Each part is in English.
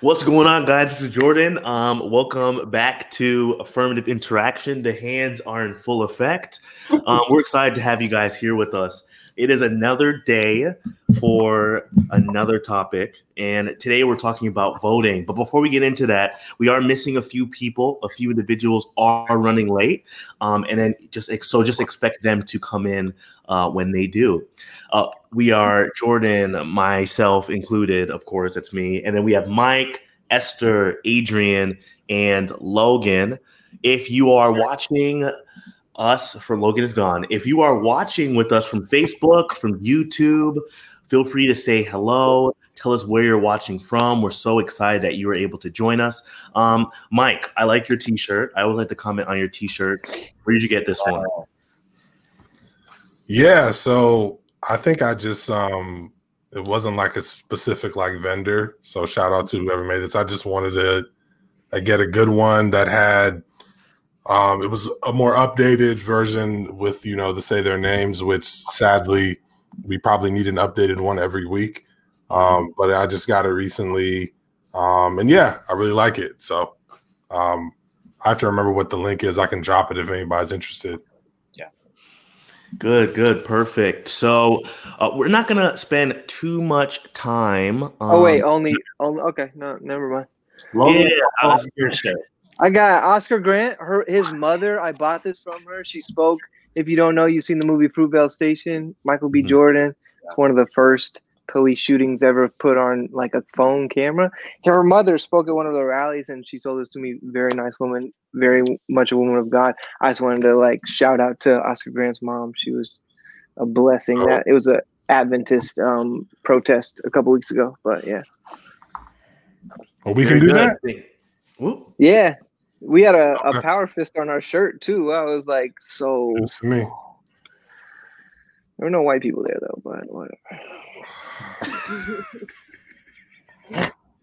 What's going on, guys? This is Jordan. Um, welcome back to Affirmative Interaction. The hands are in full effect. Um, we're excited to have you guys here with us. It is another day for another topic. And today we're talking about voting. But before we get into that, we are missing a few people. A few individuals are running late. Um, and then just so just expect them to come in uh, when they do. Uh, we are Jordan, myself included, of course, it's me. And then we have Mike, Esther, Adrian, and Logan. If you are watching us for Logan is Gone, if you are watching with us from Facebook, from YouTube, feel free to say hello. Tell us where you're watching from. We're so excited that you were able to join us. Um, Mike, I like your t shirt. I would like to comment on your t shirt. Where did you get this one? Yeah, so I think I just um it wasn't like a specific like vendor. So shout out to whoever made this. I just wanted to I get a good one that had um it was a more updated version with you know to say their names, which sadly we probably need an updated one every week. Um, but I just got it recently. Um, and yeah, I really like it. So um I have to remember what the link is. I can drop it if anybody's interested. Yeah. Good, good, perfect. So uh, we're not gonna spend too much time. Um, oh wait, only, only okay. No, never mind. Yeah, I, got Oscar Grant. Her, his mother. I bought this from her. She spoke. If you don't know, you've seen the movie Fruitvale Station. Michael B. Mhm. Jordan. It's one of the first police shootings ever put on like a phone camera. Her mother spoke at one of the rallies, and she told this to me. Very nice woman, very much a woman of God. I just wanted to like shout out to Oscar Grant's mom. She was a blessing. That it was a Adventist um, protest a couple weeks ago, but yeah, Well, we very can do good. that. Whoop. yeah. We had a, a power fist on our shirt too. I was like, so It's me. there were no white people there though, but whatever.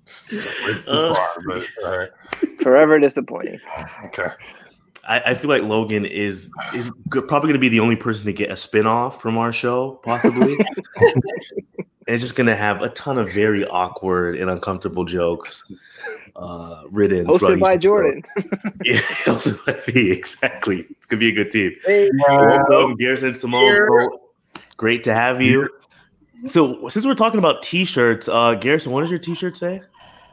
It's just way too Uh. far, but all right. Forever disappointing. Okay. I, I feel like Logan is is probably going to be the only person to get a spinoff from our show, possibly. and it's just going to have a ton of very awkward and uncomfortable jokes uh, written. throughout Hosted by Jordan. Yeah, hosted by me. Exactly. It's going to be a good team. Hey, Welcome, Garrison Simone. bro. Great to have you. So, since we're talking about t-shirts, uh, Garrison, what does your t-shirt say?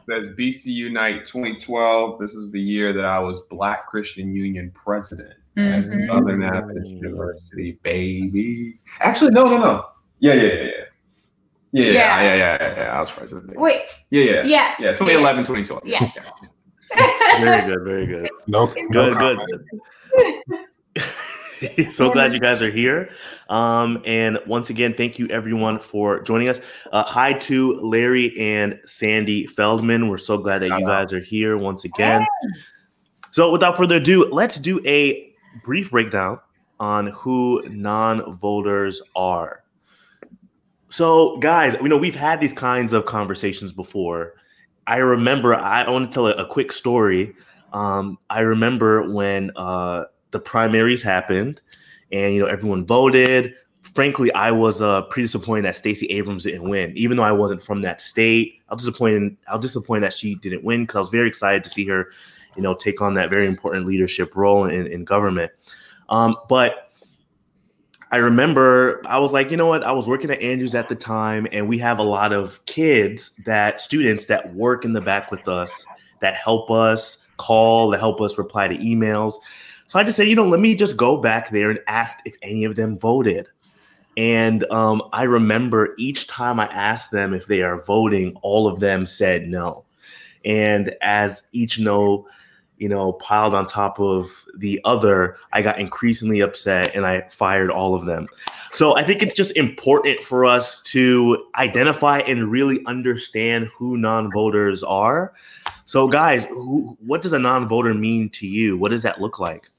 says BC Unite 2012. This is the year that I was Black Christian Union president at Mhm. Southern Adventist University, baby. Actually, no, no, no. Yeah, yeah, yeah, yeah. Yeah, yeah, Yeah. yeah, yeah, yeah, yeah. I was president. baby. Wait, Yeah, yeah. yeah. Yeah, 2011, 2012. Yeah. Very good, very good. No, Good, no good. comment. so glad you guys are here. Um, and once again, thank you everyone for joining us. Uh, hi to Larry and Sandy Feldman. We're so glad that you guys are here once again. So, without further ado, let's do a brief breakdown on who non voters are. So, guys, you know, we've had these kinds of conversations before. I remember, I, want to tell a, a quick story. Um, I remember when uh, the primaries happened and, you know, everyone voted. Frankly, I was uh, pretty disappointed that Stacey Abrams didn't win, even though I wasn't from that state. I was disappointed. I was disappointed that she didn't win because I was very excited to see her, you know, take on that very important leadership role in, in government. Um, but I remember I was like, you know what? I was working at Andrews at the time, and we have a lot of kids that students that work in the back with us that help us call, that help us reply to emails. So I just said, you know, let me just go back there and ask if any of them voted. And um, I remember each time I asked them if they are voting, all of them said no. And as each no, you know, piled on top of the other, I got increasingly upset and I fired all of them. So I think it's just important for us to identify and really understand who non-voters are. So, guys, who, what does a non-voter mean to you? What does that look like?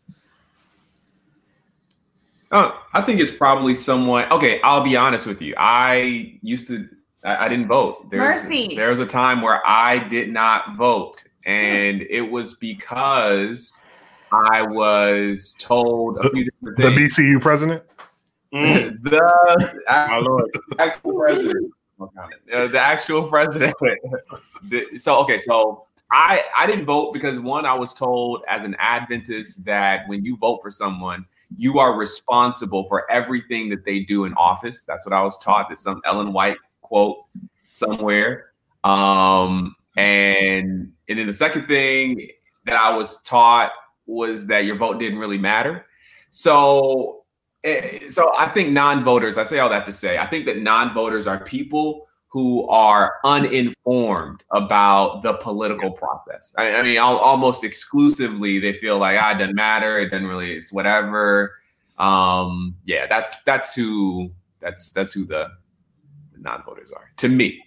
Oh, I think it's probably someone. Okay, I'll be honest with you. I used to. I, I didn't vote. There's, Mercy. There was a time where I did not vote, and it was because I was told a few different The things. BCU president. the My lord. actual president. Uh, the actual president. the, so okay, so I I didn't vote because one, I was told as an Adventist that when you vote for someone, you are responsible for everything that they do in office. That's what I was taught. There's some Ellen White quote somewhere. Um, and and then the second thing that I was taught was that your vote didn't really matter. So eh, so I think non-voters, I say all that to say, I think that non-voters are people who are uninformed about the political process. I, I mean, al- almost exclusively, they feel like ah, it doesn't matter, it doesn't really, it's whatever. Um, yeah, that's that's who that's that's who the, the non-voters are to me.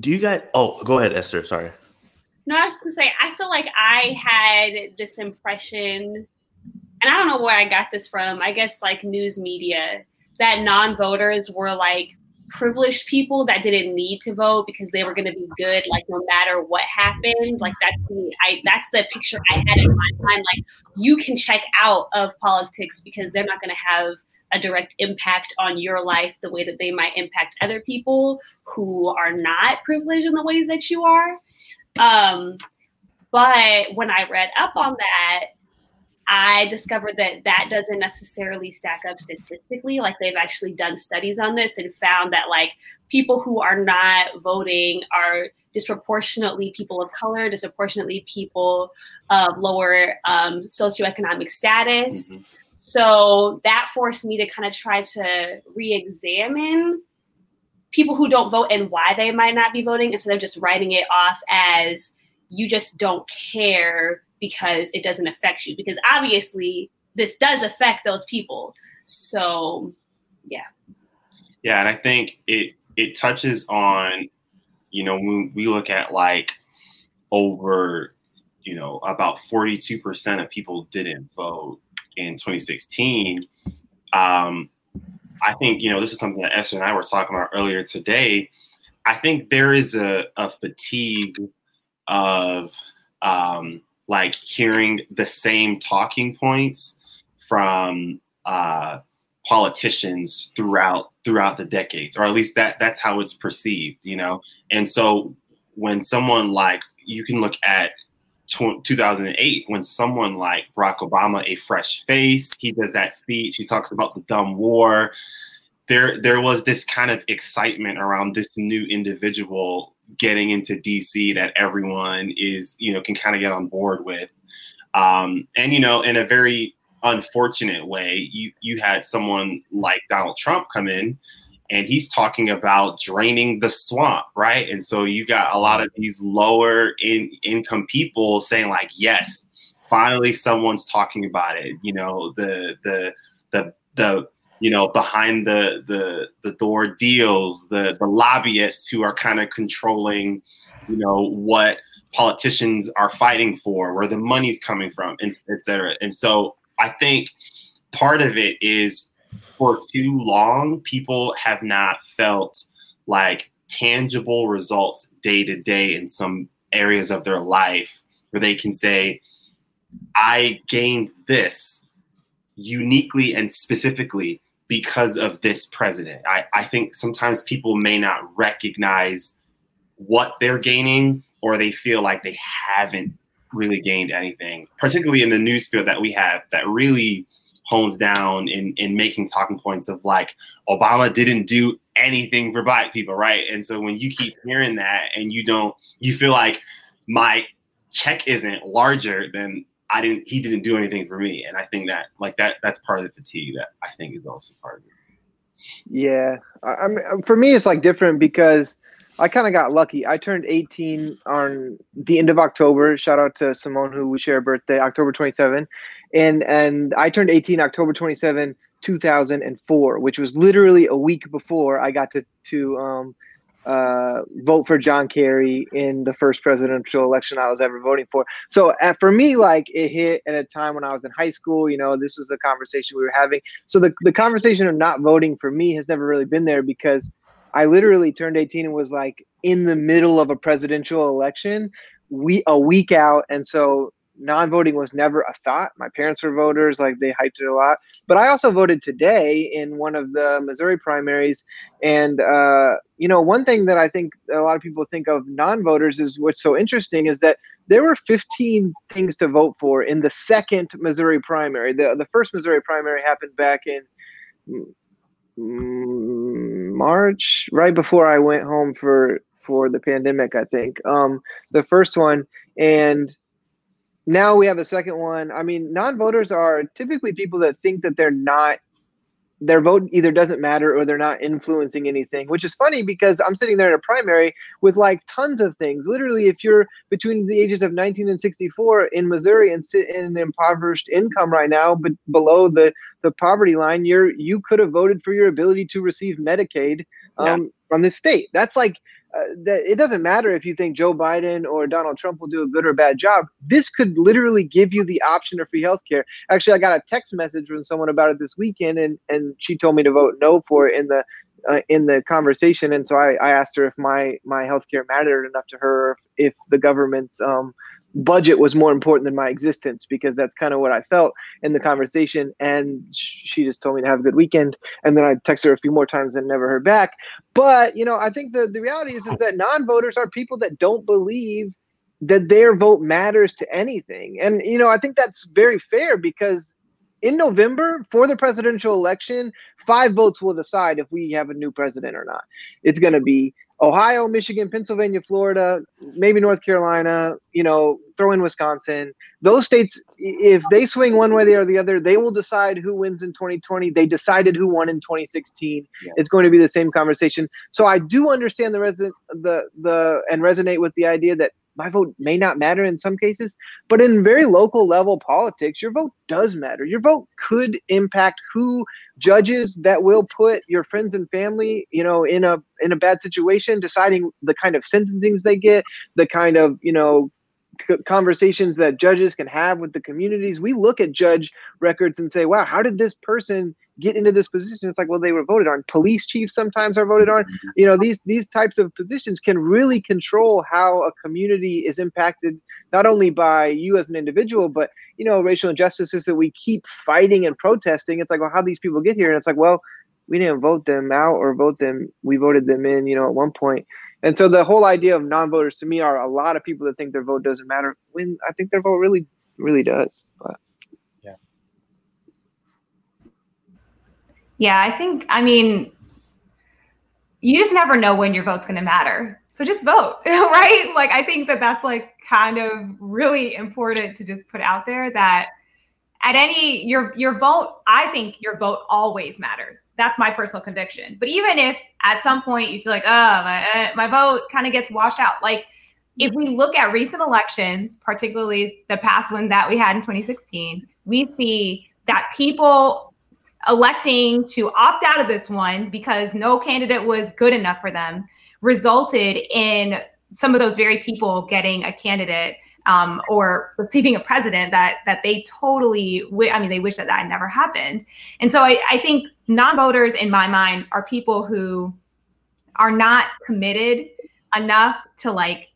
Do you guys? Oh, go ahead, Esther. Sorry. No, I was gonna say I feel like I had this impression, and I don't know where I got this from. I guess like news media that non-voters were like privileged people that didn't need to vote because they were going to be good like no matter what happened like that's the i that's the picture i had in my mind like you can check out of politics because they're not going to have a direct impact on your life the way that they might impact other people who are not privileged in the ways that you are um but when i read up on that I discovered that that doesn't necessarily stack up statistically. Like they've actually done studies on this and found that like people who are not voting are disproportionately people of color, disproportionately people of lower um, socioeconomic status. Mm-hmm. So that forced me to kind of try to re-examine people who don't vote and why they might not be voting instead of just writing it off as you just don't care because it doesn't affect you because obviously this does affect those people. So yeah. Yeah and i think it it touches on you know when we look at like over you know about 42% of people didn't vote in 2016 um i think you know this is something that esther and i were talking about earlier today i think there is a, a fatigue of um like hearing the same talking points from uh, politicians throughout throughout the decades, or at least that that's how it's perceived, you know. And so when someone like you can look at 2008 when someone like Barack Obama, a fresh face, he does that speech. He talks about the dumb war. There, there was this kind of excitement around this new individual getting into DC that everyone is, you know, can kind of get on board with. Um, and you know, in a very unfortunate way, you you had someone like Donald Trump come in, and he's talking about draining the swamp, right? And so you got a lot of these lower in income people saying like, yes, finally someone's talking about it. You know, the the the the you know, behind the the the door deals, the the lobbyists who are kind of controlling, you know, what politicians are fighting for, where the money's coming from, et cetera. And so I think part of it is for too long, people have not felt like tangible results day to day in some areas of their life where they can say, I gained this uniquely and specifically because of this president. I, I think sometimes people may not recognize what they're gaining or they feel like they haven't really gained anything, particularly in the news field that we have that really hones down in, in making talking points of like Obama didn't do anything for black people, right? And so when you keep hearing that and you don't, you feel like my check isn't larger than I didn't he didn't do anything for me. And I think that like that that's part of the fatigue that I think is also part of it. Yeah. I, I mean for me it's like different because I kind of got lucky. I turned 18 on the end of October. Shout out to Simone who we share a birthday, October 27. And and I turned 18 October 27, 2004, which was literally a week before I got to to um uh, vote for John Kerry in the first presidential election I was ever voting for. So uh, for me, like it hit at a time when I was in high school. You know, this was a conversation we were having. So the the conversation of not voting for me has never really been there because I literally turned 18 and was like in the middle of a presidential election, we a week out, and so non-voting was never a thought. My parents were voters, like they hyped it a lot. But I also voted today in one of the Missouri primaries, and uh, you know, one thing that I think a lot of people think of non-voters is what's so interesting is that there were 15 things to vote for in the second Missouri primary. The the first Missouri primary happened back in March, right before I went home for for the pandemic, I think. Um, the first one, and now we have a second one. I mean, non-voters are typically people that think that they're not their vote either doesn't matter or they're not influencing anything, which is funny because I'm sitting there in a primary with like tons of things. Literally, if you're between the ages of 19 and 64 in Missouri and sit in an impoverished income right now, but below the the poverty line, you're you could have voted for your ability to receive Medicaid um, yeah. from the state. That's like uh, that it doesn't matter if you think Joe Biden or Donald Trump will do a good or bad job. This could literally give you the option of free healthcare. Actually, I got a text message from someone about it this weekend, and and she told me to vote no for it in the uh, in the conversation. And so I, I asked her if my my healthcare mattered enough to her, if, if the government's um, budget was more important than my existence because that's kind of what I felt in the conversation. And she just told me to have a good weekend. And then I texted her a few more times and never heard back. But, you know, I think the, the reality is, is that non voters are people that don't believe that their vote matters to anything. And, you know, I think that's very fair because in November for the presidential election, five votes will decide if we have a new president or not. It's going to be Ohio, Michigan, Pennsylvania, Florida, maybe North Carolina, you know, throw in Wisconsin. Those states, if they swing one way or the other, they will decide who wins in 2020. They decided who won in 2016. Yeah. It's going to be the same conversation. So I do understand the resident the the and resonate with the idea that my vote may not matter in some cases, but in very local level politics, your vote does matter. Your vote could impact who judges that will put your friends and family, you know, in a in a bad situation, deciding the kind of sentencings they get, the kind of, you know, conversations that judges can have with the communities. We look at judge records and say, wow, how did this person get into this position? It's like, well, they were voted on. Police chiefs sometimes are voted on. Mm-hmm. You know, these these types of positions can really control how a community is impacted, not only by you as an individual, but you know, racial injustices that we keep fighting and protesting. It's like, well, how do these people get here? And it's like, well, we didn't vote them out or vote them. We voted them in, you know, at one point. And so the whole idea of non-voters to me are a lot of people that think their vote doesn't matter when I think their vote really, really does. But Yeah, I think I mean you just never know when your vote's going to matter. So just vote, right? Like I think that that's like kind of really important to just put out there that at any your your vote i think your vote always matters that's my personal conviction but even if at some point you feel like oh my, uh, my vote kind of gets washed out like if we look at recent elections particularly the past one that we had in 2016 we see that people electing to opt out of this one because no candidate was good enough for them resulted in some of those very people getting a candidate um, or receiving a president that that they totally w- I mean they wish that that never happened. And so I, I think non-voters in my mind are people who are not committed enough to like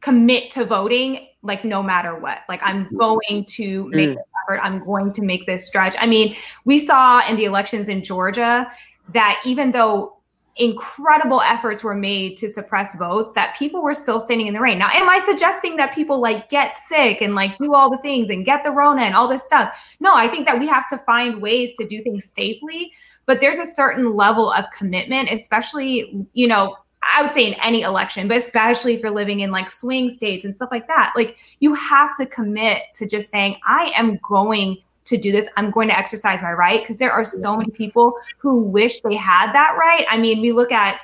commit to voting like no matter what like i'm going to make mm. Effort i'm going to make this stretch i mean we saw in the elections in georgia that even though incredible efforts were made to suppress votes that people were still standing in the rain. Now, am I suggesting that people like get sick and like do all the things and get the Rona and all this stuff? No, I think that we have to find ways to do things safely, but there's a certain level of commitment, especially, you know, I would say in any election, but especially if you're living in like swing states and stuff like that. Like you have to commit to just saying, I am going to do this. I'm going to exercise my right because there are so many people who wish they had that right. I mean, we look at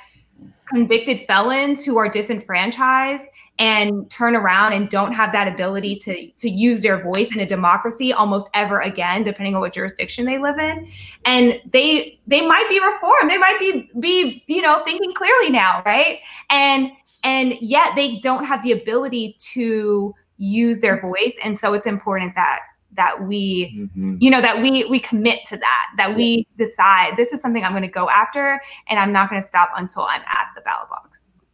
convicted felons who are disenfranchised and turn around and don't have that ability to to use their voice in a democracy almost ever again depending on what jurisdiction they live in. And they they might be reformed. They might be be you know thinking clearly now right? And and yet they don't have the ability to use their voice. And so it's important that that we mm-hmm. you know that we we commit to that that we decide this is something i'm going to go after and i'm not going to stop until i'm at the ballot box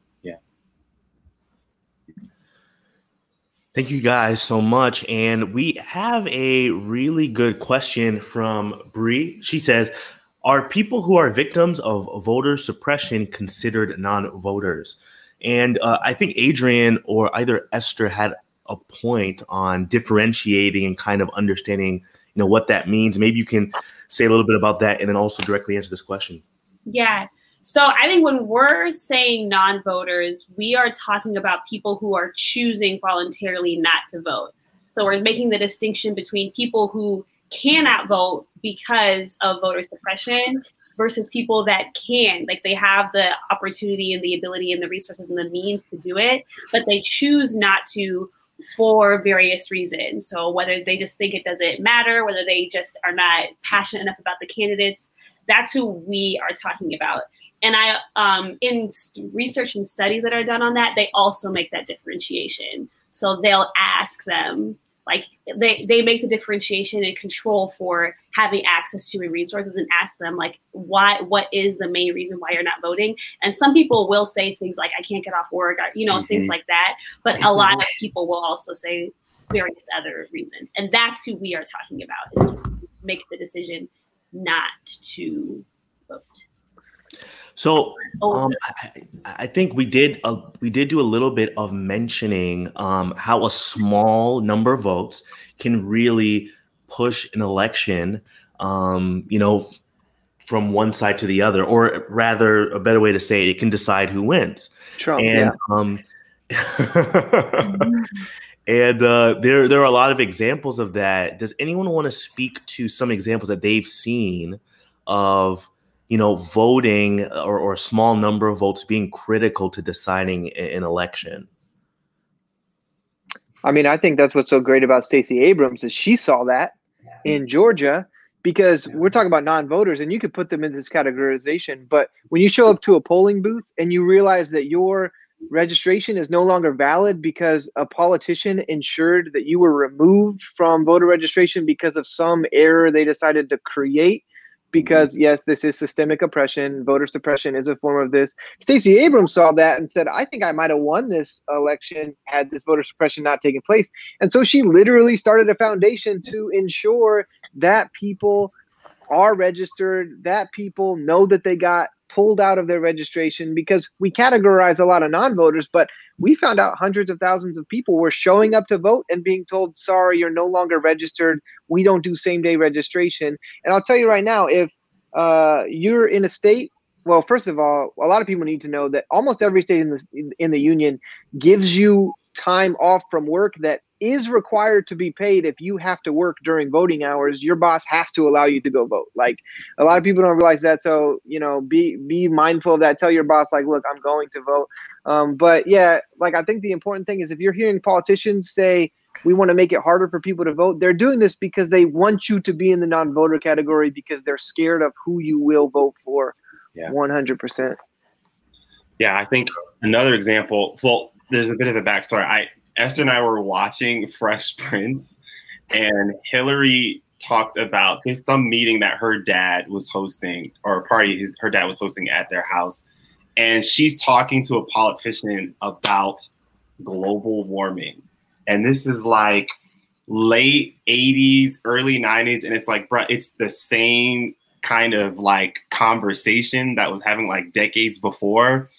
Thank you guys so much. And we have a really good question from Bree. She says, Are people who are victims of voter suppression considered non voters? And uh, I think Adrian or either Esther had a point on differentiating and kind of understanding, you know, what that means. Maybe you can say a little bit about that and then also directly answer this question. Yeah. So I think when we're saying non-voters, we are talking about people who are choosing voluntarily not to vote. So we're making the distinction between people who cannot vote because of voter suppression versus people that can like they have the opportunity and the ability and the resources and the means to do it but they choose not to for various reasons so whether they just think it doesn't matter whether they just are not passionate enough about the candidates that's who we are talking about. And i um, in research and studies that are done on that they also make that differentiation. So they'll ask them like they they make the differentiation and control for having access to resources and ask them like why what is the main reason why you're not voting? And some people will say things like i can't get off work or, you know mm-hmm. things like that. But a lot of people will also say various other reasons. And that's who we are talking about is make the decision not to vote so um, I, I, think we did a, we did do a little bit of mentioning um, how a small number of votes can really push an election, um, you know, from one side to the other, or rather, a better way to say it, it can decide who wins. Trump, and yeah. and uh, there there are a lot of examples of that. Does anyone want to speak to some examples that they've seen of you know, voting or, or a small number of votes being critical to deciding an election? I mean, I think that's what's so great about Stacey Abrams is she saw that in Georgia because we're talking about non-voters and you could put them in this categorization, but when you show up to a polling booth and you realize that your registration is no longer valid because a politician ensured that you were removed from voter registration because of some error they decided to create because mm-hmm. yes, this is systemic oppression. Voter suppression is a form of this. Stacey Abrams saw that and said, "I think I might have won this election had this voter suppression not taken place." And so she literally started a foundation to ensure that people are registered, that people know that they got pulled out of their registration because we categorize a lot of non-voters, but we found out hundreds of thousands of people were showing up to vote and being told, sorry, you're no longer registered. We don't do same day registration. And I'll tell you right now, if uh, you're in a state, well, first of all, a lot of people need to know that almost every state in the in the union gives you time off from work that is required to be paid if you have to work during voting hours your boss has to allow you to go vote like a lot of people don't realize that so you know be be mindful of that tell your boss like look i'm going to vote um, but yeah, like I think the important thing is if you're hearing politicians say we want to make it harder for people to vote, they're doing this because they want you to be in the non-voter category because they're scared of who you will vote for. Yeah, one hundred percent. Yeah, I think another example. Well, there's a bit of a backstory. I Esther and I were watching Fresh Prince, and Hillary talked about some meeting that her dad was hosting or a party his, her dad was hosting at their house and she's talking to a politician about global warming. And this is like late 80s, early 90s. And it's like, bro, it's the same kind of like conversation that was having like decades before.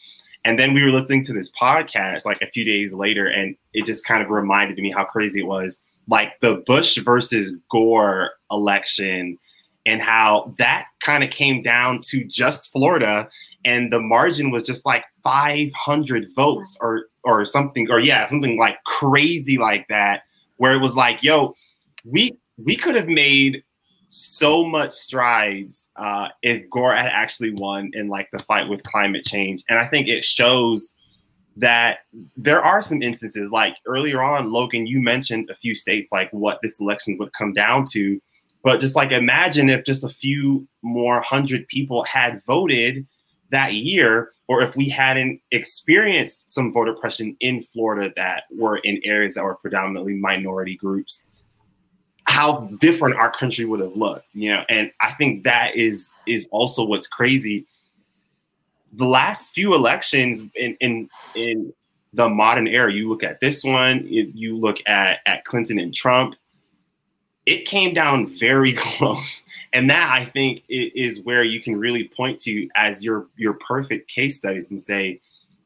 And then we were listening to this podcast like a few days later, and it just kind of reminded me how crazy it was. Like the Bush versus Gore election, and how that kind of came down to just Florida and the margin was just like 500 votes or or something or yeah something like crazy like that where it was like yo we we could have made so much strides uh, if Gore had actually won in like the fight with climate change. And I think it shows that there are some instances like earlier on Logan you mentioned a few states like what this election would come down to. But just like imagine if just a few more hundred people had voted that year, or if we hadn't experienced some voter oppression in Florida that were in areas that were predominantly minority groups, how different our country would have looked, you know. And I think that is is also what's crazy. The last few elections in in in the modern era, you look at this one, you look at at Clinton and Trump, it came down very close. And that I think is where you can really point to as your your perfect case studies and say,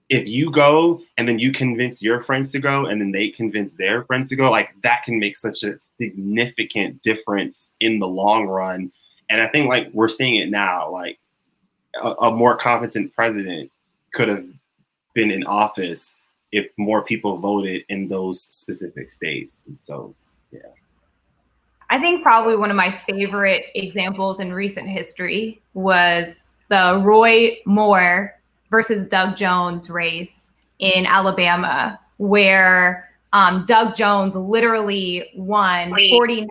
if you go and then you convince your friends to go and then they convince their friends to go, like that can make such a significant difference in the long run. And I think like we're seeing it now, like a, a more competent president could have been in office if more people voted in those specific states. And so, yeah. I think probably one of my favorite examples in recent history was the Roy Moore versus Doug Jones race in Alabama, where um, Doug Jones literally won 49.9%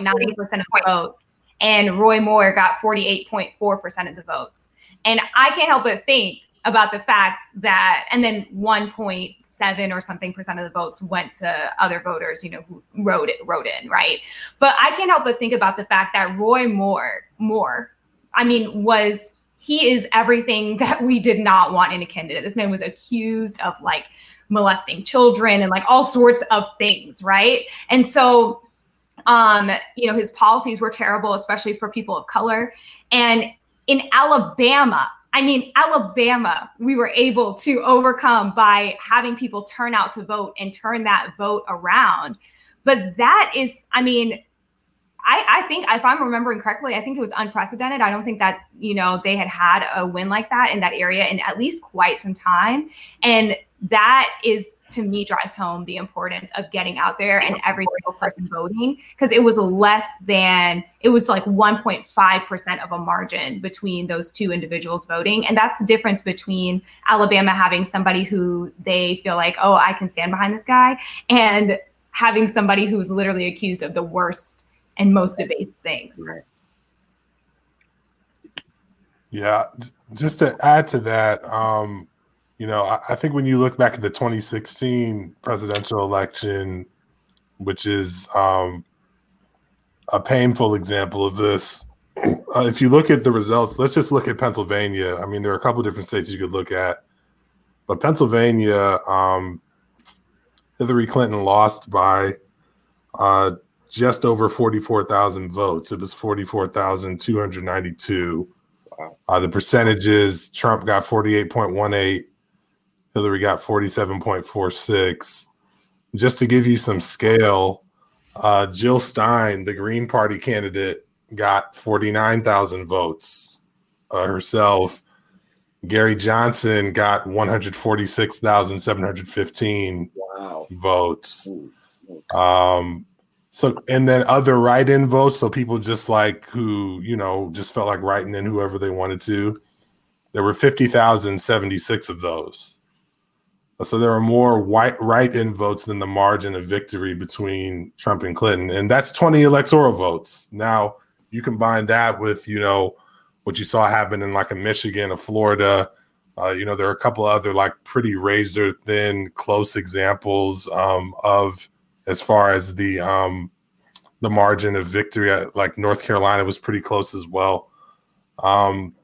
of the votes, and Roy Moore got 48.4% of the votes. And I can't help but think about the fact that, and then 1.7 or something percent of the votes went to other voters, you know, who wrote it, wrote in, right? But I can't help but think about the fact that Roy Moore, Moore, I mean, was he is everything that we did not want in a candidate. This man was accused of like molesting children and like all sorts of things, right? And so um, you know, his policies were terrible, especially for people of color. And in Alabama, I mean, Alabama, we were able to overcome by having people turn out to vote and turn that vote around. But that is, I mean, I, I think if I'm remembering correctly, I think it was unprecedented. I don't think that, you know, they had had a win like that in that area in at least quite some time. And that is to me drives home the importance of getting out there and every single person voting because it was less than it was like 1.5% of a margin between those two individuals voting and that's the difference between alabama having somebody who they feel like oh i can stand behind this guy and having somebody who's literally accused of the worst and most debased things right. yeah just to add to that um you know, I, I, think when you look back at the 2016 presidential election, which is um, a painful example of this, uh, if you look at the results, let's just look at Pennsylvania. I mean, there are a couple different states you could look at, but Pennsylvania, um, Hillary Clinton lost by uh, just over 44,000 votes. It was 44,292. Wow. Uh, the percentages Trump got 48.18, Hillary got 47.46. Just to give you some scale, uh, Jill Stein, the Green Party candidate, got 49,000 votes uh, herself. Gary Johnson got 146,715 wow. votes. Um, so, and then other write in votes. So, people just like who, you know, just felt like writing in whoever they wanted to. There were 50,076 of those. So there are more white write-in votes than the margin of victory between Trump and Clinton, and that's 20 electoral votes. Now you combine that with you know what you saw happen in like a Michigan, a Florida. Uh, you know there are a couple other like pretty razor thin close examples um, of as far as the um, the margin of victory. Uh, like North Carolina was pretty close as well. Um,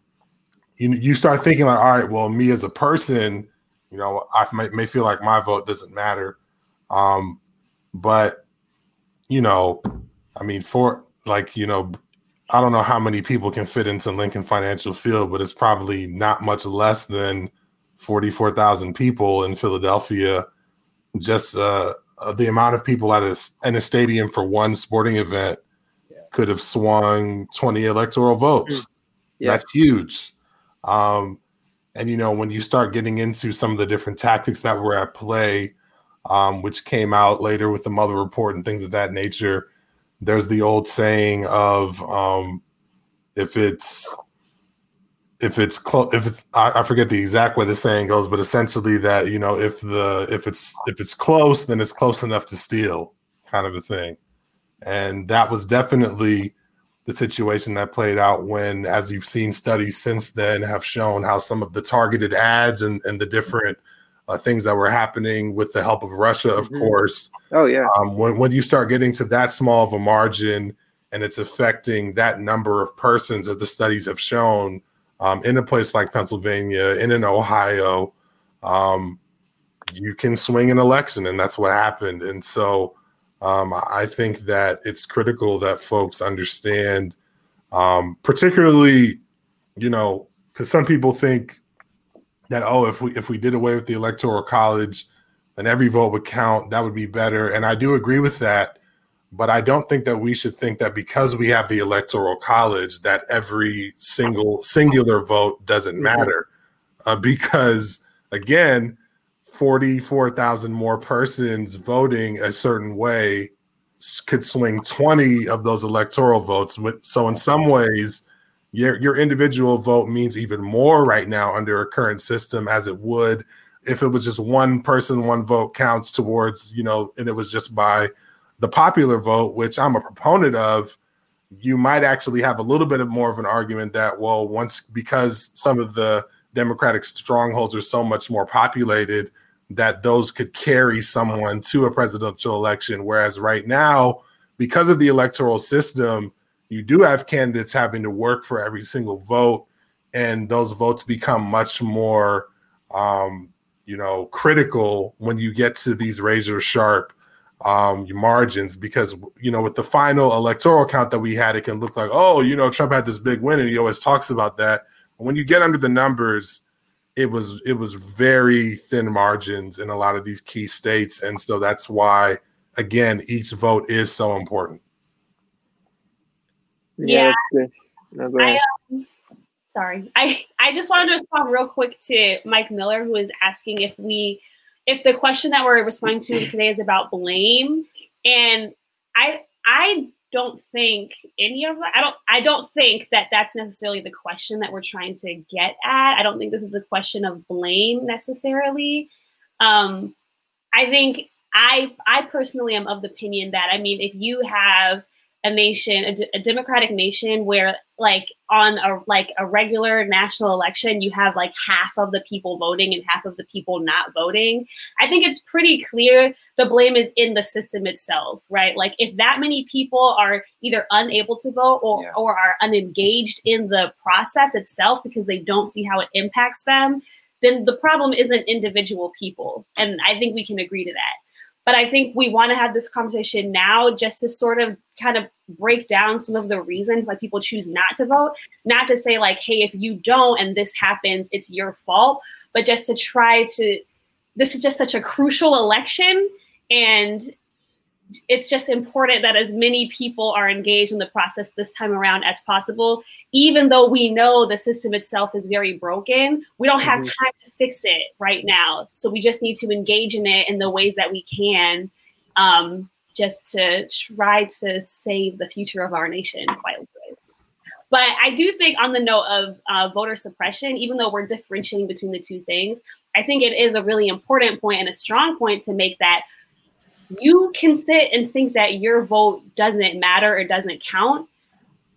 you you start thinking like, all right, well, me as a person you know, I may, may feel like my vote doesn't matter. Um, but, you know, I mean, for like, you know, I don't know how many people can fit into Lincoln Financial Field, but it's probably not much less than 44,000 people in Philadelphia. Just uh, uh, the amount of people at a, in a stadium for one sporting event yeah. could have swung 20 electoral votes. Yeah. That's huge. Um, and you know, when you start getting into some of the different tactics that were at play, um, which came out later with the Mueller report and things of that nature, there's the old saying of um, if it's if it's close if it's I, I, forget the exact way the saying goes but essentially that you know if the if it's if it's close then it's close enough to steal kind of a thing and that was definitely the situation that played out when, as you've seen studies since then, have shown how some of the targeted ads and, and the different uh, things that were happening with the help of Russia, of mm-hmm. course. Oh, yeah. Um, when, when you start getting to that small of a margin and it's affecting that number of persons, as the studies have shown, um, in a place like Pennsylvania, in an Ohio, um, you can swing an election, and that's what happened. And so um, I think that it's critical that folks understand, um, particularly, you know, because some people think that oh, if we if we did away with the electoral college, then every vote would count. That would be better, and I do agree with that. But I don't think that we should think that because we have the electoral college that every single singular vote doesn't matter, uh, because again, 44,000 more persons voting a certain way could swing 20 of those electoral votes. So in some ways, your your individual vote means even more right now under a current system as it would if it was just one person, one vote counts towards, you know, and it was just by the popular vote, which I'm a proponent of, you might actually have a little bit of more of an argument that, well, once because some of the Democratic strongholds are so much more populated, that those could carry someone to a presidential election. Whereas right now, because of the electoral system, you do have candidates having to work for every single vote, and those votes become much more, um, you know, critical when you get to these razor sharp um, margins. Because you know, with the final electoral count that we had, it can look like, oh, you know, Trump had this big win, and he always talks about that. But when you get under the numbers, it was it was very thin margins in a lot of these key states, and so that's why again each vote is so important. Yeah, no, I, um, sorry, I I just wanted to respond real quick to Mike Miller, who is asking if we if the question that we're responding to today is about blame, and I I don't think any of. I don't. I don't think that that's necessarily the question that we're trying to get at. I don't think this is a question of blame necessarily. Um, I think I I personally am of the opinion that I mean, if you have a nation, a, a democratic nation, where like on a like a regular national election, you have like half of the people voting and half of the people not voting. I think it's pretty clear the blame is in the system itself, right? Like if that many people are either unable to vote or yeah. or are unengaged in the process itself because they don't see how it impacts them, then the problem isn't individual people, and I think we can agree to that. But I think we want to have this conversation now just to sort of kind of break down some of the reasons why people choose not to vote. Not to say, like, hey, if you don't and this happens, it's your fault, but just to try to, this is just such a crucial election. And it's just important that as many people are engaged in the process this time around as possible even though we know the system itself is very broken we don't have mm-hmm. time to fix it right now so we just need to engage in it in the ways that we can um, just to try to save the future of our nation quite literally. But I do think, on the note of uh, voter suppression, even though we're differentiating between the two things, I think it is a really important point and a strong point to make that you can sit and think that your vote doesn't matter or doesn't count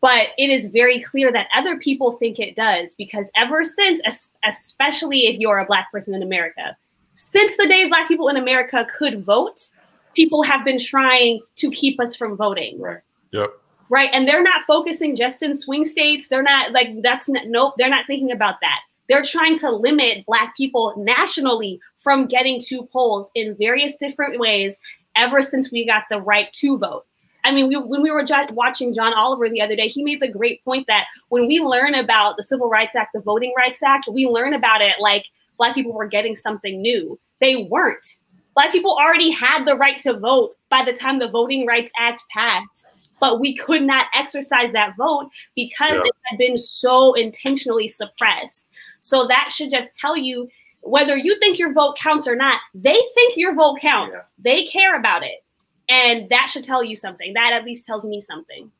but it is very clear that other people think it does because ever since especially if you're a black person in america since the day black people in america could vote people have been trying to keep us from voting. Right. Yep. Right and they're not focusing just in swing states. They're not like that's not, nope they're not thinking about that. They're trying to limit black people nationally from getting to polls in various different ways ever since we got the right to vote. I mean, we, when we were watching John Oliver the other day, he made the great point that when we learn about the Civil Rights Act, the Voting Rights Act, we learn about it like Black people were getting something new. They weren't. Black people already had the right to vote by the time the Voting Rights Act passed, but we could not exercise that vote because yeah. it had been so intentionally suppressed. So that should just tell you whether you think your vote counts or not, they think your vote counts. Yeah. They care about it. And that should tell you something. That at least tells me something.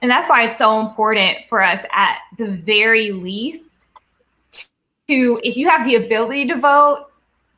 And that's why it's so important for us at the very least to, if you have the ability to vote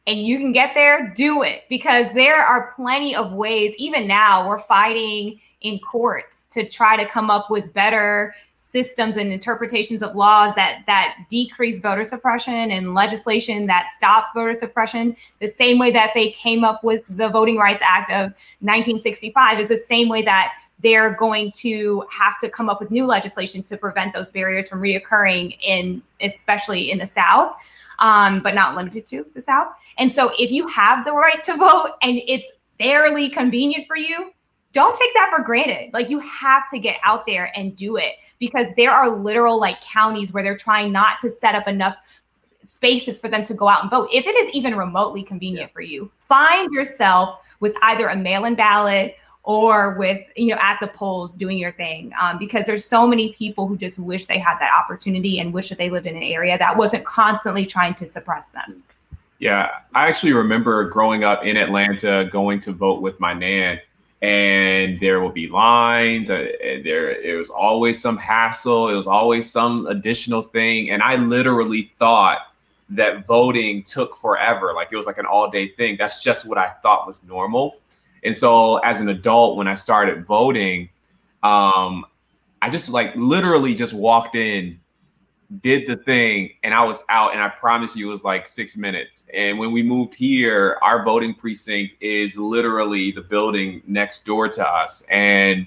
and you can get there, do it because there are plenty of ways. Even now, we're fighting in courts to try to come up with better systems and interpretations of laws that that decrease voter suppression and legislation that stops voter suppression the same way that they came up with the voting rights act of 1965 is the same way that they're going to have to come up with new legislation to prevent those barriers from reoccurring in especially in the South. Um, but not limited to the South. And so, if you have the right to vote and it's fairly convenient for you, don't take that for granted. Like you have to get out there and do it because there are literal like counties where they're trying not to set up enough spaces for them to go out and vote. If it is even remotely convenient for you, find yourself with either a mail-in ballot or with you know at the polls doing your thing um, because there's so many people who just wish they had that opportunity and wish that they lived in an area that wasn't constantly trying to suppress them. Yeah i actually remember growing up in atlanta going to vote with my nan and there will be lines uh, there it was always some hassle it was always some additional thing and i literally thought that voting took forever like it was like an all day thing. That's just what i thought was normal and so as an adult when i started voting um i just like literally just walked in did the thing and I was out and I promise you it was like 6 minutes. And when we moved here, our voting precinct is literally the building next door to us and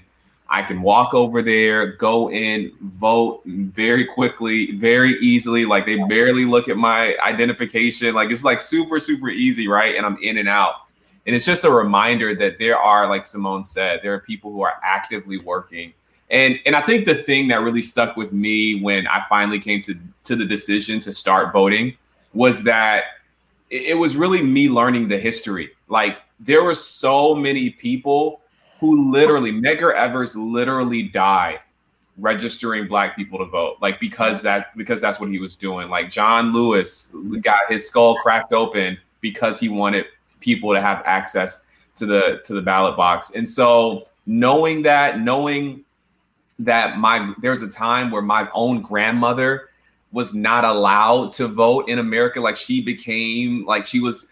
I can walk over there, go in, vote very quickly, very easily. Like they barely look at my identification. Like it's like super, super easy, right? And I'm in and out. And it's just a reminder that there are, like Simone said, there are people who are actively working and and I think the thing that really stuck with me when I finally came to to the decision to start voting was that it, was really me learning the history. Like there were so many people who literally Medgar Evers literally died registering black people to vote like because that because that's what he was doing like john lewis got his skull cracked open because he wanted people to have access to the to the ballot box and so knowing that knowing that my there's a time where my own grandmother was not allowed to vote in America. Like she became like she was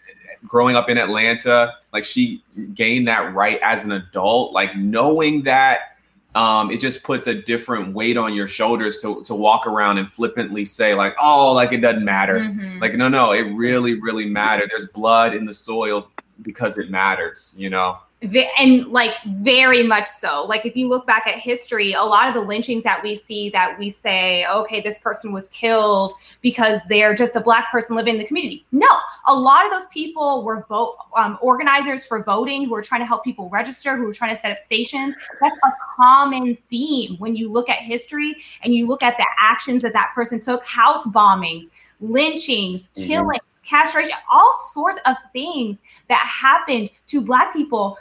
growing up in Atlanta, like she gained that right as an adult. Like knowing that um, it just puts a different weight on your shoulders to to walk around and flippantly say like, oh, like it doesn't matter. Mm-hmm. Like no, no, it really, really mattered. There's blood in the soil because it matters. You know and like very much so. Like if you look back at history a lot of the lynchings that we see that we say okay this person was killed because they're just a black person living in the community. No a lot of those people were vote um, organizers for voting who were trying to help people register who were trying to set up stations. That's a common theme when you look at history and you look at the actions that that person took house bombings lynchings mm-hmm. Castration, all sorts of things that happened to Black people.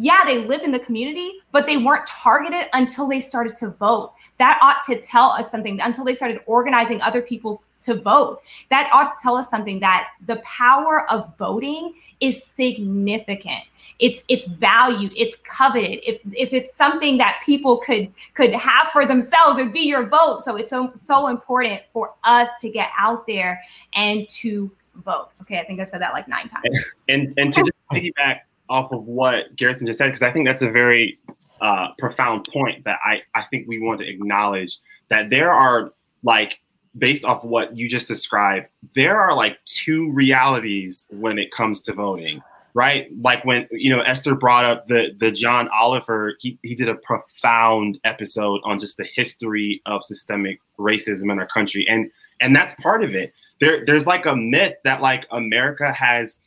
Yeah, they live in the community, but they weren't targeted until they started to vote. That ought to tell us something until they started organizing other people to vote. That ought to tell us something that the power of voting is significant. It's it's valued, it's coveted. If if it's something that people could could have for themselves, it'd be your vote. So it's so so important for us to get out there and to vote. Okay, I think I've said that like nine times. And and to just piggyback off of what Garrison just said, because I think that's a very uh, profound point that I I think we want to acknowledge that there are like based off what you just described, there are like two realities when it comes to voting, right? Like when you know Esther brought up the the John Oliver, he he did a profound episode on just the history of systemic racism in our country, and and that's part of it there there's like a myth that like America has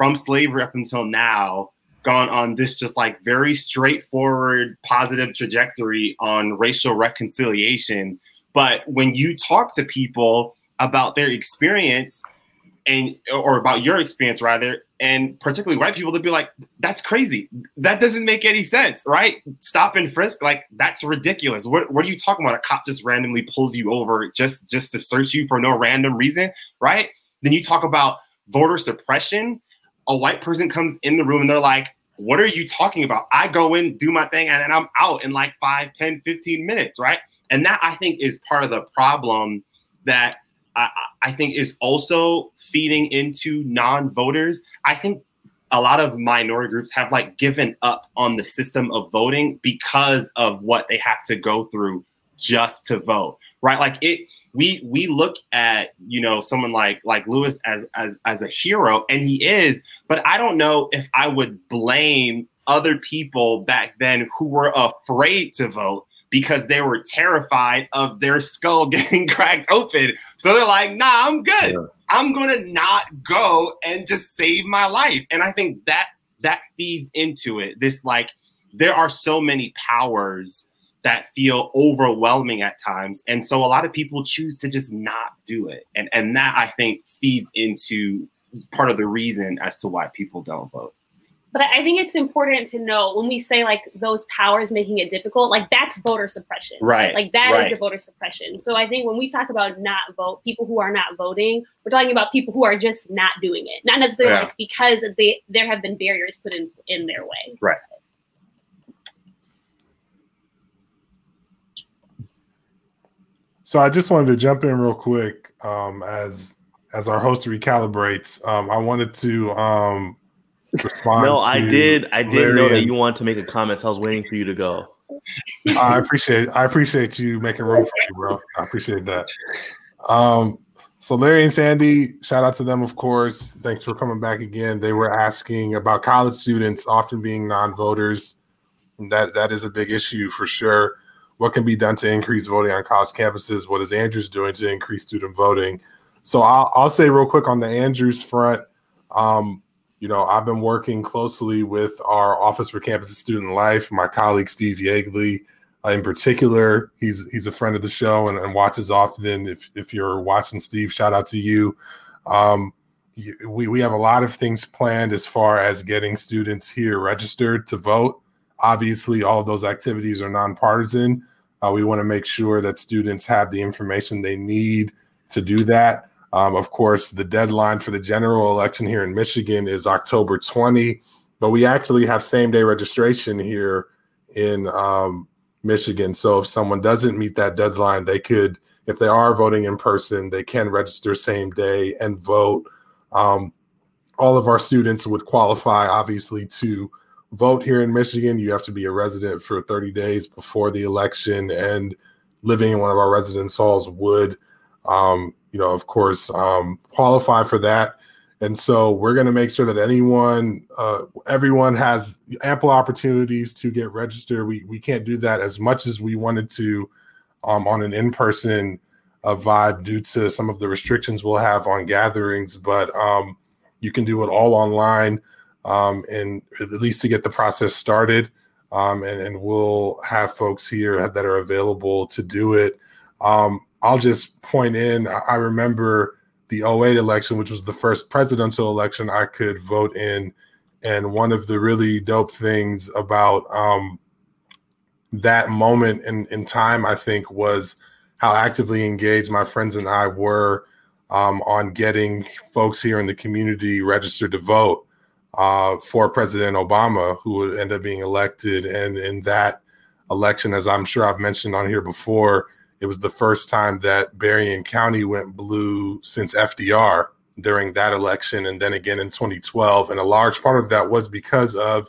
from slavery up until now gone on this just like very straightforward positive trajectory on racial reconciliation. But when you talk to people about their experience and or about your experience rather and particularly white people to be like that's crazy. That doesn't make any sense right? Stop and frisk. Like that's ridiculous. What, what are you talking about? A cop just randomly pulls you over just just to search you for no random reason right? Then you talk about voter suppression a white person comes in the room and they're like what are you talking about? I go in do my thing and then i'm out in like 5 10 15 minutes right? And that i think is part of the problem that I, I think is also feeding into non-voters. I think a lot of minority groups have like given up on the system of voting because of what they have to go through just to vote right? Like it we we look at you know someone like like lewis as as as a hero and he is but i don't know if i would blame other people back then who were afraid to vote because they were terrified of their skull getting cracked open. So they're like, nah, I'm good. Yeah. I'm gonna not go and just save my life. And I think that that feeds into it. This like there are so many powers that feel overwhelming at times. And so a lot of people choose to just not do it. And and that I think feeds into part of the reason as to why people don't vote. But I think it's important to know when we say like those powers making it difficult, like that's voter suppression. Right. Like that right. is the voter suppression. So I think when we talk about not vote, people who are not voting, we're talking about people who are just not doing it. Not necessarily yeah. like because they there have been barriers put in in their way. Right. So I just wanted to jump in real quick um, as as our host recalibrates. Um, I wanted to um, respond. no, I did. I did Larry know that you wanted to make a comment. So I was waiting for you to go. I appreciate. I appreciate you making room for me, bro. I appreciate that. Um, so Larry and Sandy, shout out to them, of course. Thanks for coming back again. They were asking about college students often being non-voters. That that is a big issue for sure what can be done to increase voting on college campuses? What is Andrews doing to increase student voting? So I'll, I'll say real quick on the Andrews front, um, you know, I've been working closely with our Office for Campus and Student Life, my colleague Steve Yeagley, in particular. He's he's a friend of the show and, and, watches often. If if you're watching, Steve, shout out to you. Um, we we have a lot of things planned as far as getting students here registered to vote. Obviously, all of those activities are nonpartisan. Uh, we want to make sure that students have the information they need to do that. Um, of course, the deadline for the general election here in Michigan is October 20, but we actually have same day registration here in um, Michigan. So if someone doesn't meet that deadline, they could, if they are voting in person, they can register same day and vote. Um, all of our students would qualify, obviously, to vote here in Michigan, you have to be a resident for 30 days before the election, and living in one of our residence halls would, um, you know, of course, um, qualify for that. And so we're going to make sure that anyone, uh, everyone has ample opportunities to get registered. We we can't do that as much as we wanted to um, on an in-person uh, vibe due to some of the restrictions we'll have on gatherings, but um, you can do it all online um, and at least to get the process started. Um, and, and we'll have folks here that are available to do it. Um, I'll just point in, I remember the 08 election, which was the first presidential election I could vote in. And one of the really dope things about um, that moment in, in time, I think, was how actively engaged my friends and I were um, on getting folks here in the community registered to vote uh, for President Obama, who would end up being elected. And in that election, as I'm sure I've mentioned on here before, it was the first time that Berrien County went blue since FDR during that election, and then again in 2012. And a large part of that was because of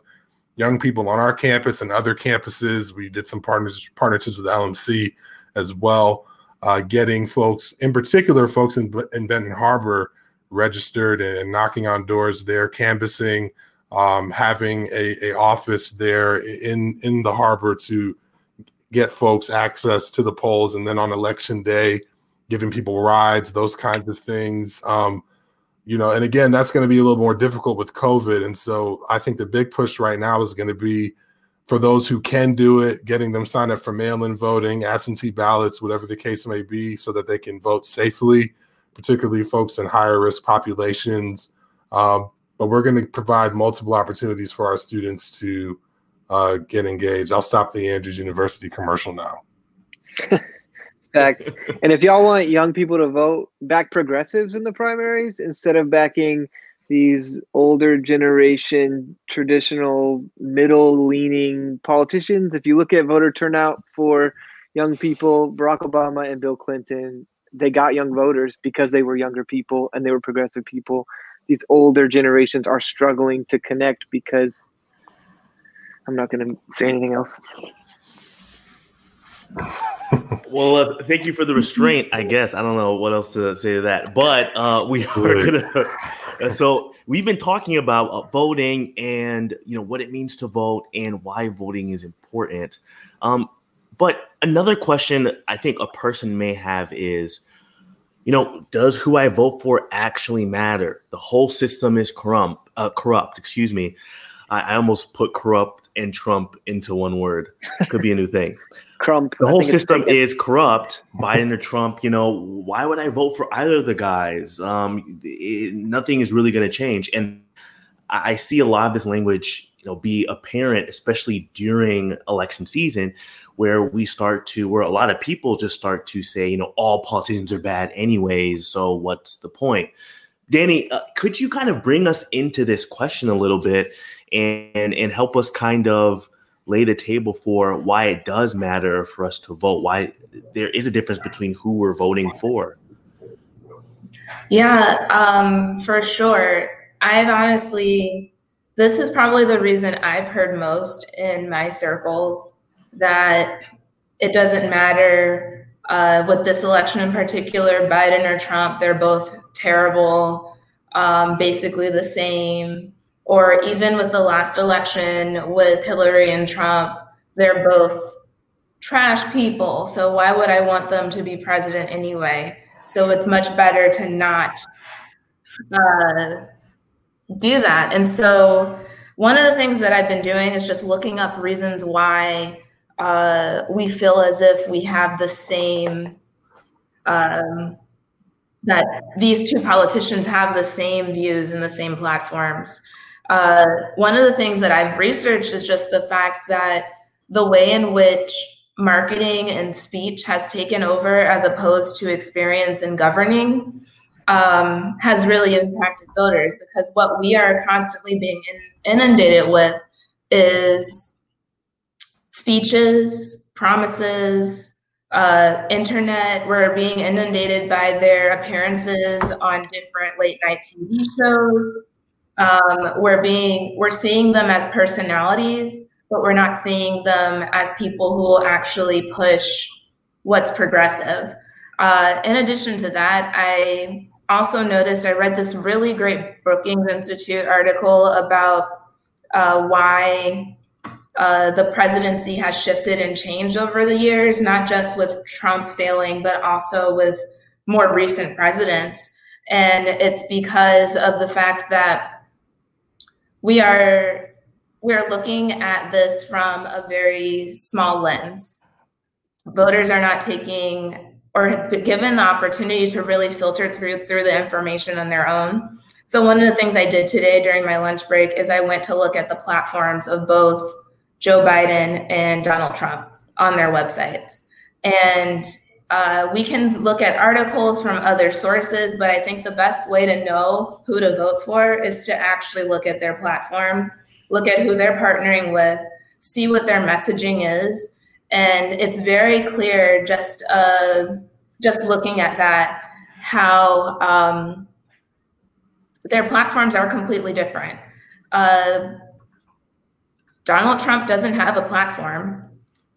young people on our campus and other campuses. We did some partners, partnerships with LMC as well, uh, getting folks, in particular, folks in, in Benton Harbor registered and knocking on doors there, canvassing, um, having a, a office there in in the harbor to get folks access to the polls, and then on election day, giving people rides, those kinds of things. Um, you know, and again, that's going to be a little more difficult with COVID, and so I think the big push right now is going to be for those who can do it, getting them signed up for mail-in voting, absentee ballots, whatever the case may be, so that they can vote safely particularly folks in higher risk populations. Um, but we're going to provide multiple opportunities for our students to uh, get engaged. I'll stop the Andrews University commercial now. Facts. and if y'all want young people to vote, back progressives in the primaries instead of backing these older generation, traditional, middle leaning politicians. If you look at voter turnout for young people, Barack Obama and Bill Clinton they got young voters because they were younger people and they were progressive people. These older generations are struggling to connect because I'm not going to say anything else. well, uh, thank you for the restraint. I guess I don't know what else to say to that, but uh, we are gonna Uh, so we've been talking about uh, voting and you know what it means to vote and why voting is important. Um, but another question I think a person may have is, you know, does who I vote for actually matter? The whole system is corrupt. Uh, corrupt, excuse me. I, I almost put corrupt and Trump into one word. Could be a new thing. Crump. The whole system is corrupt. Biden or Trump, you know, why would I vote for either of the guys? Um, it- nothing is really going to change. And I I see a lot of this language, you know, be apparent, especially during election season, where we start to, where a lot of people just start to say, you know, all politicians are bad anyways. So what's the point? Danny, uh, could you kind of bring us into this question a little bit and and help us kind of lay the table for why it does matter for us to vote? Why there is a difference between who we're voting for? Yeah, um, for sure. I've honestly, this is probably the reason I've heard most in my circles that it doesn't matter uh, with this election in particular, Biden or Trump, they're both terrible, um, basically the same. Or even with the last election with Hillary and Trump, they're both trash people. So why would I want them to be president anyway? So it's much better to not uh, do that. And so one of the things that I've been doing is just looking up reasons why uh, we feel as if we have the same, um, that these two politicians have the same views and the same platforms. Uh, one of the things that I've researched is just the fact that the way in which marketing and speech has taken over as opposed to experience and governing um, has really impacted voters because what we are constantly being in, inundated with is speeches, promises, uh, internet. We're being inundated by their appearances on different late night TV shows. Um, we're being we're seeing them as personalities, but we're not seeing them as people who will actually push what's progressive. Uh, in addition to that, I also noticed I read this really great Brookings Institute article about uh, why uh, the presidency has shifted and changed over the years, not just with Trump failing, but also with more recent presidents. And it's because of the fact that we are we're looking at this from a very small lens. Voters are not taking or given the opportunity to really filter through through the information on their own. So one of the things I did today during my lunch break is I went to look at the platforms of both Joe Biden and Donald Trump on their websites. And uh, we can look at articles from other sources, but I think the best way to know who to vote for is to actually look at their platform, look at who they're partnering with, see what their messaging is. And it's very clear just uh, just looking at that how um, their platforms are completely different. Uh, Donald Trump doesn't have a platform,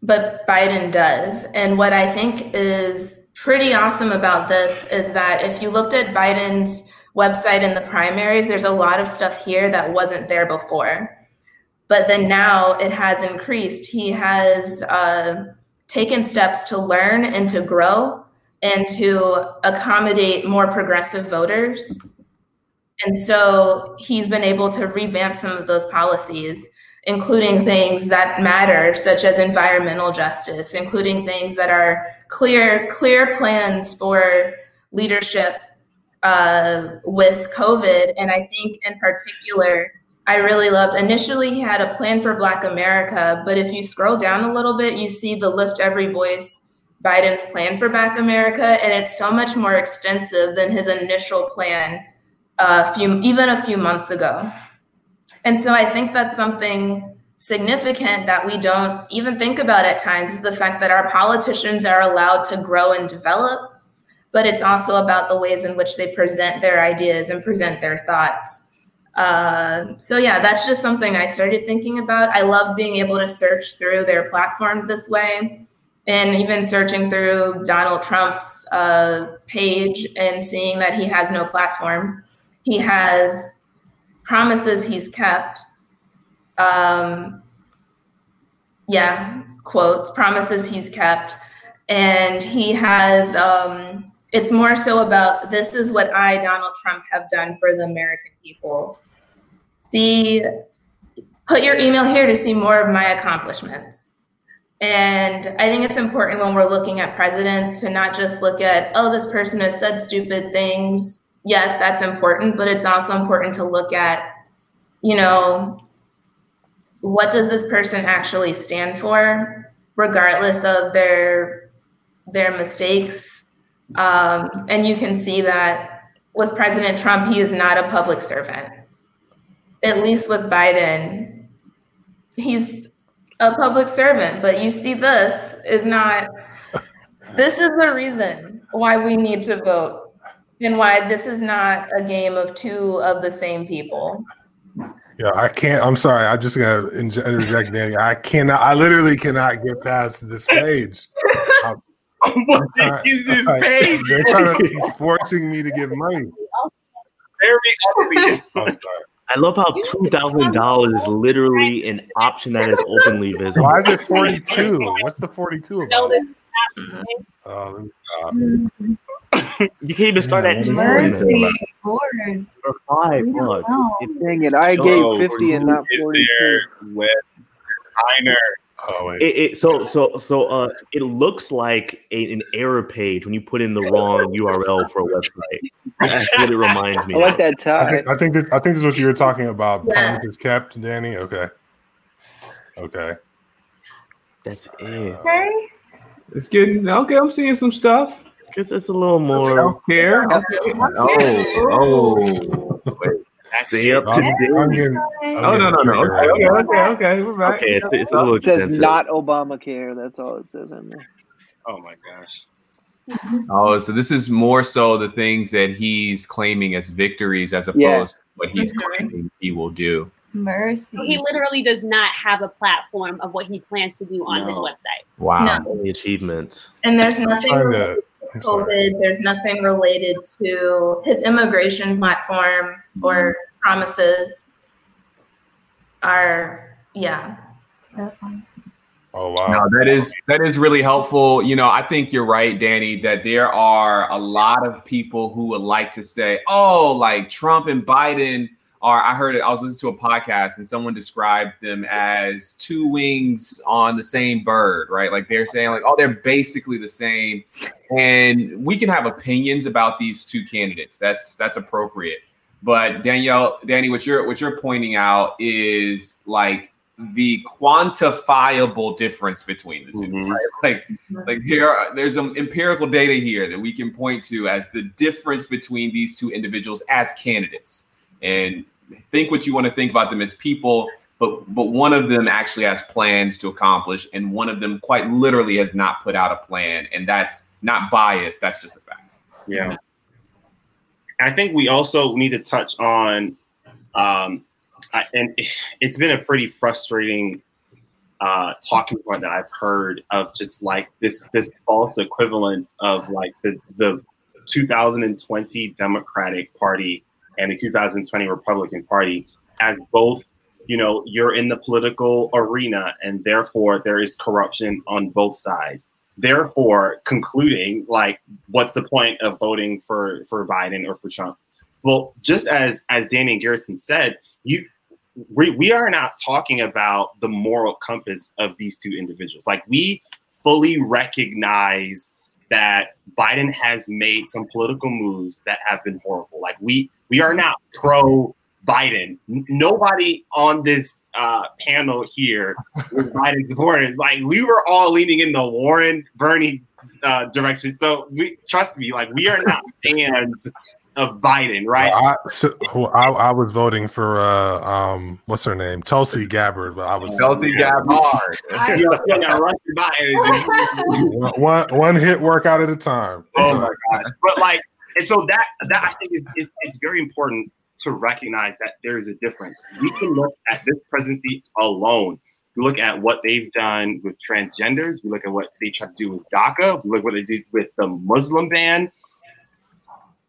but Biden does. And what I think is pretty awesome about this is that if you looked at Biden's website in the primaries, there's a lot of stuff here that wasn't there before. But then now it has increased. He has uh, taken steps to learn and to grow and to accommodate more progressive voters. And so he's been able to revamp some of those policies including things that matter such as environmental justice including things that are clear clear plans for leadership uh, with covid. And i think in particular i really loved initially he had a plan for black america but if you scroll down a little bit you see the lift every voice biden's plan for black america and it's so much more extensive than his initial plan uh, a few even a few months ago and so I think that's something significant that we don't even think about at times is the fact that our politicians are allowed to grow and develop, but it's also about the ways in which they present their ideas and present their thoughts. Uh, so yeah, that's just something I started thinking about. I love being able to search through their platforms this way, and even searching through Donald Trump's uh, page and seeing that he has no platform he has promises he's kept. Um, yeah, quotes, promises he's kept. And he has, um, it's more so about this is what I, Donald Trump, have done for the American people. See, put your email here to see more of my accomplishments. And I think it's important when we're looking at presidents to not just look at, oh, this person has said stupid things. Yes, that's important, but it's also important to look at, you know, what does this person actually stand for, regardless of their their mistakes. Um, and you can see that with President Trump, he is not a public servant. At least with Biden, he's a public servant, but you see, this is not, this is the reason why we need to vote and why this is not a game of two of the same people. Yeah, I can't. I'm sorry. I'm just gonna interject, Danny. I cannot. I literally cannot get past this page. what is this page? They're trying to. He's forcing me to give money. Very ugly. I'm sorry. I love how two thousand dollars is literally an option that is openly visible. Why is it 42? What's the 42 about? Oh, uh, You can't even start at ten Mercy, Lord. or five We don't bucks. It's- Dang it! I gave fifty and not forty. forty-two. there with Reiner? oh wait. It, it, so so so uh, it looks like a, an error page when you put in the wrong URL for a website. That's what it reminds me. I like of. that I think, I think this. I think this is what you were talking about. Yeah. Promises kept, Danny. Okay. Okay. That's it. Okay. It's getting okay. I'm seeing some stuff. Just it's a little more Healthcare. Oh, oh. Wait. stay up to date. I'm getting, I'm Oh no no no. Okay okay okay okay. We're back. Okay, it's, it's a little It says expensive. not Obamacare. That's all it says in there. Oh my gosh. Mm-hmm. Oh, so this is more so the things that he's claiming as victories as opposed Yeah. to what he's claiming he will do. Mercy. He literally does not have a platform of what he plans to do on his website. Wow. No. Achievements. And there's nothing trying related to. to I'm sorry. COVID. There's nothing related to his immigration platform or mm-hmm. promises. Are yeah. Terrifying. Oh wow. No, that is that is really helpful. You know, I think you're right, Danny, that there are a lot of people who would like to say, "Oh, like Trump and Biden are." I heard it. I was listening to a podcast, and someone described them as two wings on the same bird, right? Like they're saying, like, "Oh, they're basically the same," and we can have opinions about these two candidates. That's that's appropriate. But Danielle, Danny, what you're what you're pointing out is like the quantifiable difference between the 2 Mhm. right? Like, like there are, there's some empirical data here that we can point to as the difference between these two individuals as candidates. And think what you want to think about them as people, but but one of them actually has plans to accomplish, and one of them quite literally has not put out a plan, and that's not biased. That's just a fact. Yeah. I think we also need to touch on, um, I, and it's been a pretty frustrating uh, talking point that I've heard of just like this this false equivalence of like the the 2020 Democratic Party and the 2020 Republican Party as both you know you're in the political arena and therefore there is corruption on both sides. Therefore concluding like what's the point of voting for for Biden or for Trump? Well just as as Danny and Garrison said you we, we are not talking about the moral compass of these two individuals. Like we fully recognize that Biden has made some political moves that have been horrible like we we are not pro Biden. N- Nobody on this uh, panel here was Biden supporters. Like we were all leaning in the Warren Bernie uh, direction. So we trust me, like we are not fans of Biden, right? I, so, who- I, I was voting for uh um what's her name Tulsi Gabbard, but I was Chelsea Gabbard. you know, you know, Russia Biden. one, one one hit workout at a time. oh my gosh! But like, and so that that I think is, is it's very important to recognize that there is a difference. We can look at this presidency alone. We look at what they've done with transgenders. We look at what they tried to do with DACA. We look at what they did with the Muslim ban.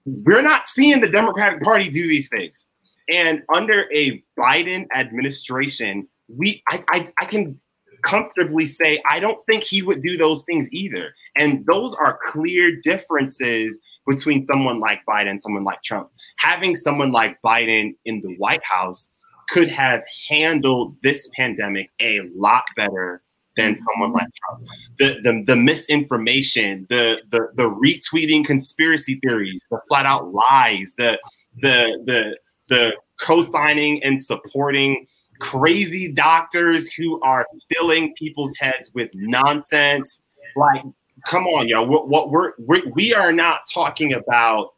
We're not seeing the Democratic Party do these things. And under a Biden administration, we I, I, I can comfortably say I don't think he would do those things either. And those are clear differences between someone like Biden someone like Trump. Having someone like Biden in the White House could have handled this pandemic a lot better than someone like Trump. The, the, the misinformation, the, the the retweeting conspiracy theories, the flat out lies, the the the the co-signing and supporting crazy doctors who are filling people's heads with nonsense. Like, come on, yo. What, what we're, we're we are not talking about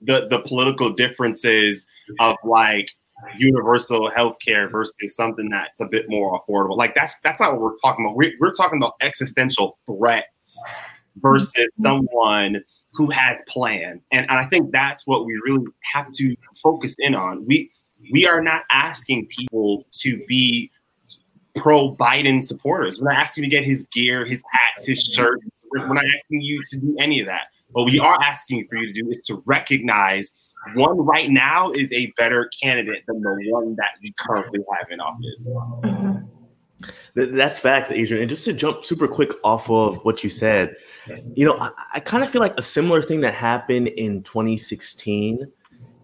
the the political differences of like universal health care versus something that's a bit more affordable. Like that's that's not what we're talking about. We're, we're talking about existential threats versus mm-hmm. someone who has plans. And, and I think that's what we really have to focus in on. We we are not asking people to be pro Biden supporters. We're not asking you to get his gear, his hats, his shirts. We're, we're not asking you to do any of that. What we are asking for you to do is to recognize one right now is a better candidate than the one that we currently have in office. Mm-hmm. That's facts, Adrian. And just to jump super quick off of what you said, you know, I, I kind of feel like a similar thing that happened in 2016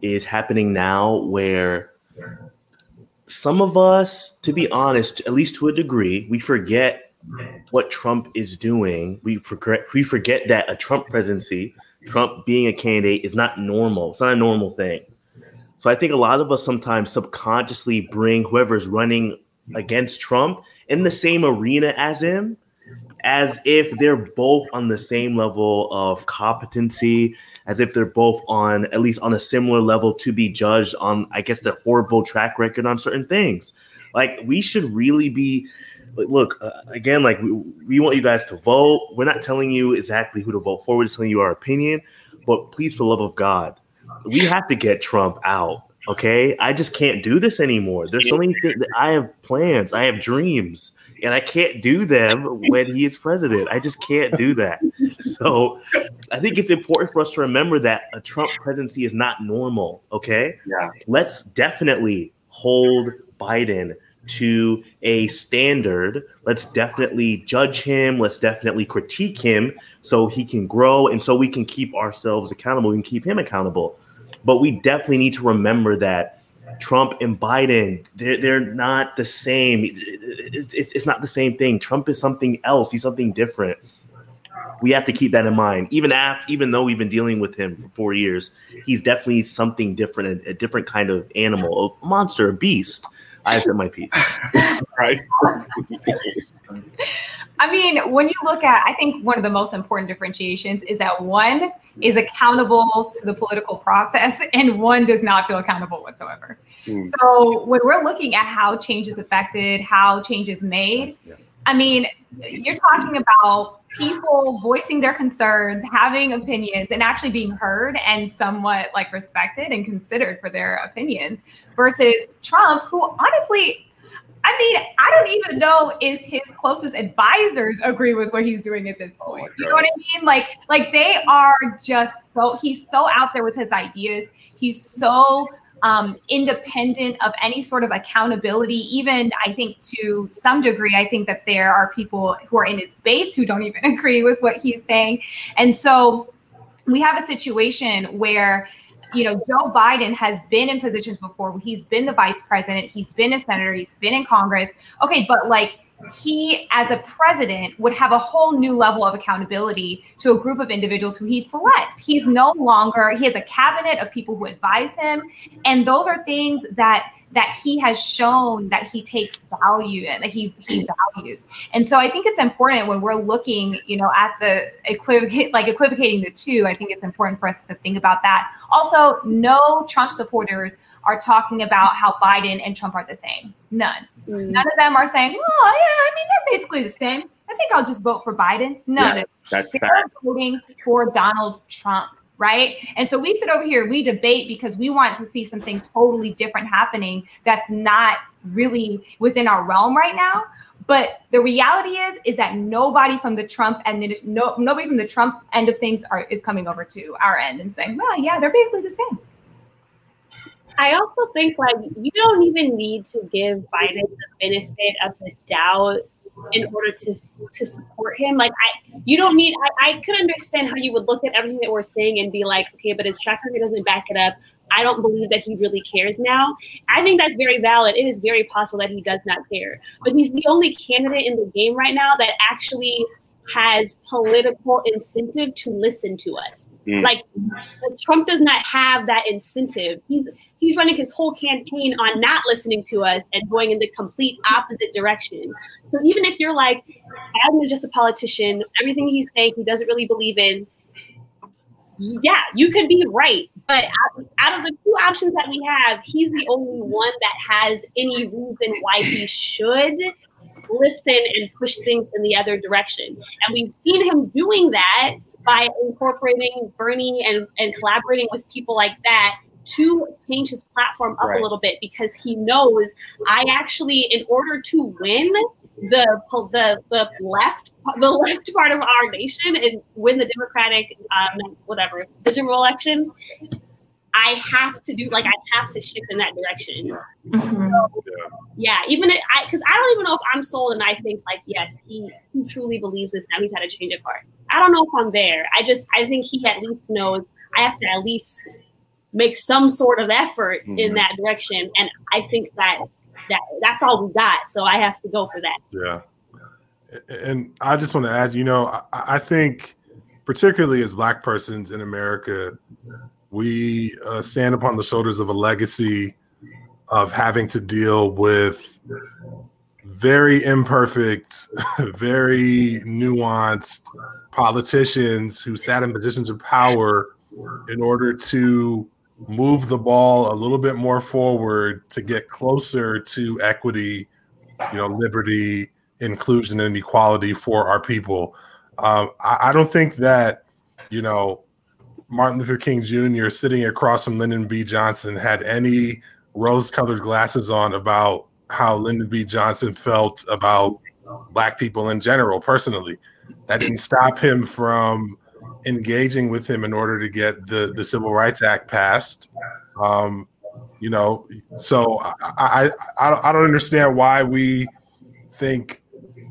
is happening now, where some of us, to be honest, at least to a degree, we forget what Trump is doing. We forget we forget that a Trump presidency Trump being a candidate is not normal. It's not a normal thing. So I think a lot of us sometimes subconsciously bring whoever's running against Trump in the same arena as him, as if they're both on the same level of competency, as if they're both on at least on a similar level to be judged on, I guess, the horrible track record on certain things. Like we should really be look uh, again like we, we want you guys to vote. We're not telling you exactly who to vote for. We're just telling you our opinion. But please for love of god we have to get trump out okay? I just can't do this anymore. There's so many things i have plans i have dreams and i can't do them when he is president. I just can't do that. So i think it's important for us to remember that a trump presidency is not normal okay? Yeah. Let's definitely hold biden to a standard. Let's definitely judge him. Let's definitely critique him so he can grow and so we can keep ourselves accountable and keep him accountable. But we definitely need to remember that Trump and Biden, they're, they're not the same. It's, it's, it's not the same thing. Trump is something else. He's something different. We have to keep that in mind. Even after, even though we've been dealing with him for four years, he's definitely something different, a, a different kind of animal, a monster, a beast. I said my piece. right. I mean, when you look at, I think one of the most important differentiations is that one is accountable to the political process and one does not feel accountable whatsoever. Mm. So when we're looking at how change is affected, how change is made, I mean, you're talking about people voicing their concerns, having opinions, and actually being heard and somewhat like respected and considered for their opinions versus Trump, who honestly, I mean, I don't even know if his closest advisors agree with what he's doing at this oh point. You know what I mean? Like, like they are just so he's so out there with his ideas. He's so um, independent of any sort of accountability. Even I think to some degree, I think that there are people who are in his base who don't even agree with what he's saying. And so we have a situation where you know, Joe Biden has been in positions before. He's been the vice president, he's been a senator, he's been in Congress. Okay, but like he, as a president, would have a whole new level of accountability to a group of individuals who he'd select. He's no longer, he has a cabinet of people who advise him. And those are things that that he has shown that he takes value in, that he he values. And so I think it's important when we're looking, you know, at the equivocate like equivocating the two, I think it's important for us to think about that. Also, no Trump supporters are talking about how Biden and Trump are the same. None. Mm. None of them are saying, "Oh, yeah, I mean, they're basically the same." I think I'll just vote for Biden. None. Yeah, that's they're voting for Donald Trump right? And so we sit over here, we debate because we want to see something totally different happening that's not really within our realm right now. But the reality is, is that nobody from the Trump and no nobody from the Trump end of things are is coming over to our end and saying, well, yeah, they're basically the same. I also think like you don't even need to give Biden the benefit of the doubt in order to to support him. Like I, you don't need. I, I could understand how you would look at everything that we're saying and be like, okay, but his track record doesn't back it up. I don't believe that he really cares now. I think that's very valid. It is very possible that he does not care, but he's the only candidate in the game right now that actually has political incentive to listen to us. Mm. Like Trump does not have that incentive. He's he's running his whole campaign on not listening to us and going in the complete opposite direction. So even if you're like, Adam is just a politician, everything he's saying he doesn't really believe in. Yeah, you could be right, but out, out of the two options that we have, he's the only one that has any reason why he should listen and push things in the other direction. And we've seen him doing that by incorporating Bernie and, and collaborating with people like that to change his platform up right. a little bit because he knows I actually, in order to win the the the left the left part of our nation and win the Democratic um, whatever the general election, I have to do like I have to shift in that direction. Mm-hmm. So, yeah, even I because I don't even know if I'm sold and I think like yes, he he truly believes this now. He's had a change of heart. I don't know if I'm there. I just I think he at least knows I have to at least make some sort of effort mm-hmm. in that direction, and I think that that that's all we got. So I have to go for that. Yeah, and I just want to add, you know, I, I think particularly as Black persons in America we uh, stand upon the shoulders of a legacy of having to deal with very imperfect, very nuanced politicians who sat in positions of power in order to move the ball a little bit more forward to get closer to equity, you know, liberty, inclusion, and equality for our people. Um, I, I don't think that, you know, Martin Luther King Jr. sitting across from Lyndon B. Johnson had any rose colored glasses on about how Lyndon B. Johnson felt about Black people in general, personally. That didn't stop him from engaging with him in order to get the, the Civil Rights Act passed. Um, you know, so I, I, I, I don't understand why we think,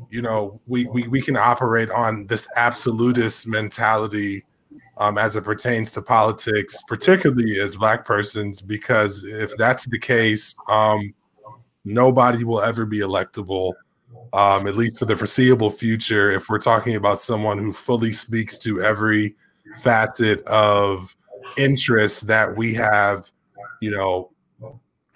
you know, we, we, we can operate on this absolutist mentality um, as it pertains to politics, particularly as Black persons, because if that's the case, um, nobody will ever be electable, um, at least for the foreseeable future. If we're talking about someone who fully speaks to every facet of interest that we have, you know,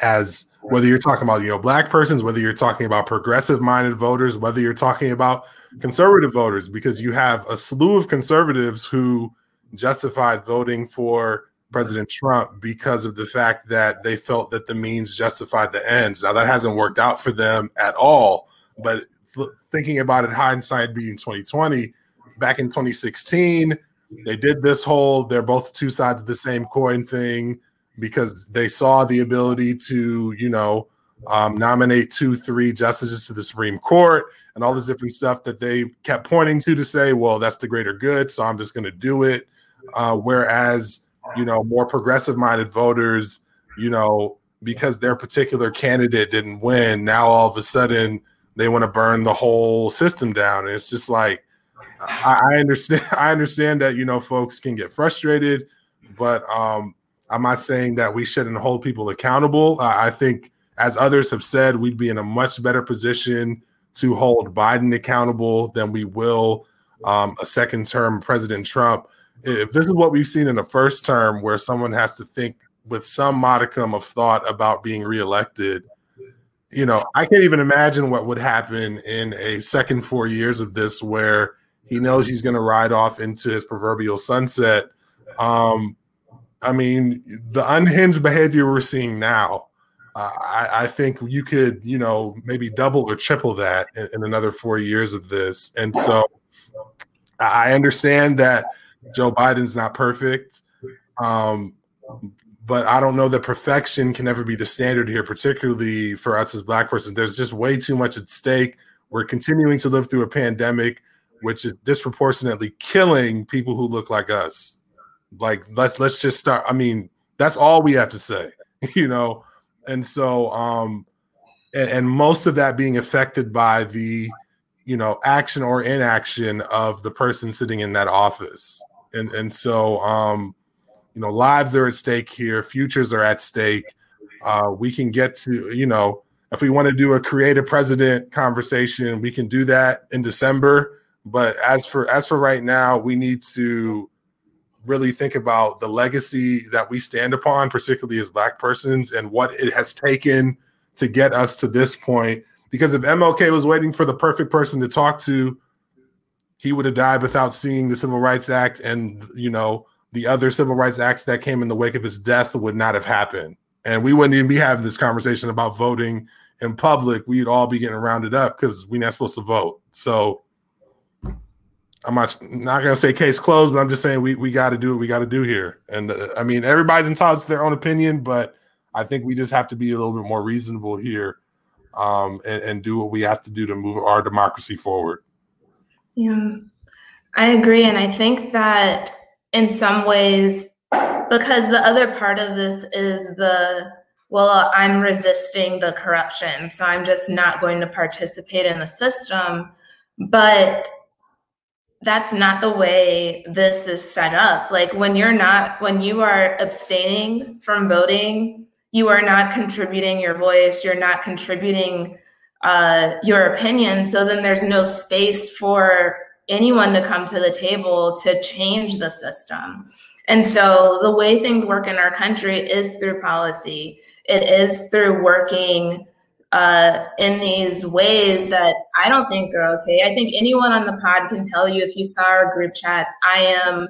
as whether you're talking about you know black persons whether you're talking about progressive minded voters whether you're talking about conservative voters because you have a slew of conservatives who justified voting for President Trump because of the fact that they felt that the means justified the ends. Now that hasn't worked out for them at all. But thinking about it, hindsight being 2020, back in 2016, they did this whole they're both two sides of the same coin thing because they saw the ability to, you know, um, nominate two, three justices to the Supreme Court and all this different stuff that they kept pointing to to say, well, that's the greater good. So I'm just going to do it. Uh, whereas, you know, more progressive minded voters, you know, because their particular candidate didn't win, now all of a sudden they want to burn the whole system down. And it's just like, I, I understand. I understand that you know folks can get frustrated, but um, I'm not saying that we shouldn't hold people accountable. Uh, I think, as others have said, we'd be in a much better position to hold Biden accountable than we will um, a second term President Trump if this is what we've seen in the first term where someone has to think with some modicum of thought about being reelected you know i can't even imagine what would happen in a second four years of this where he knows he's going to ride off into his proverbial sunset. Um i mean the unhinged behavior we're seeing now uh, I, I, think you could you know maybe double or triple that in, in another four years of this. And so i understand that Joe Biden's not perfect. Um, but I don't know that perfection can ever be the standard here, particularly for us as black persons. There's just way too much at stake, we're continuing to live through a pandemic, which is disproportionately killing people who look like us. Like let's let's just start. I mean, that's all we have to say, you know. And so, um, and, and most of that being affected by the, you know, action or inaction of the person sitting in that office. And and so, um, you know, lives are at stake here, futures are at stake. Uh, we can get to, you know, if we want to do a creative president conversation, we can do that in December. But as for as for right now, we need to really think about the legacy that we stand upon, particularly as Black persons, and what it has taken to get us to this point. Because if MLK was waiting for the perfect person to talk to, he would have died without seeing the Civil Rights Act, and you know the other civil rights acts that came in the wake of his death would not have happened and we wouldn't even be having this conversation about voting in public. We'd all be getting rounded up because we're not supposed to vote. So I'm not not gonna say case closed, but I'm just saying we we got to do what we got to do here. And uh, I mean, everybody's entitled to their own opinion, but I think we just have to be a little bit more reasonable here, um, and, and do what we have to do to move our democracy forward. Yeah, I agree, and I think that in some ways because the other part of this is the well i'm resisting the corruption so i'm just not going to participate in the system but that's not the way this is set up. Like when you're not when you are abstaining from voting you are not contributing your voice you're not contributing uh, your opinion so then there's no space for anyone to come to the table to change the system and so the way things work in our country is through policy. It is through working uh, in these ways that I don't think are okay. I think anyone on the pod can tell you if you saw our group chats, I am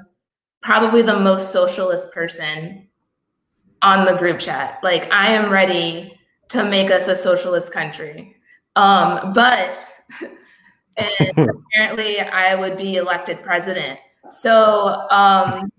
probably the most socialist person on the group chat. Like I am ready to make us a socialist country. Um, but and apparently I would be elected president. So um,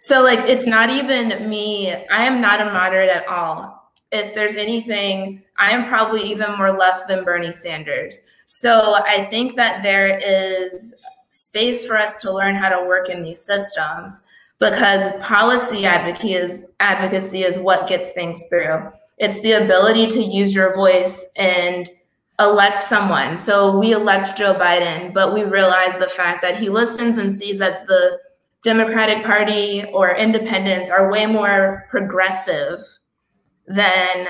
so like it's not even me. I am not a moderate at all. If there's anything, I am probably even more left than Bernie Sanders. So I think that there is space for us to learn how to work in these systems because policy advocacy is advocacy is what gets things through. It's the ability to use your voice and elect someone. So we elect Joe Biden, but we realize the fact that he listens and sees that the Democratic Party or independents are way more progressive than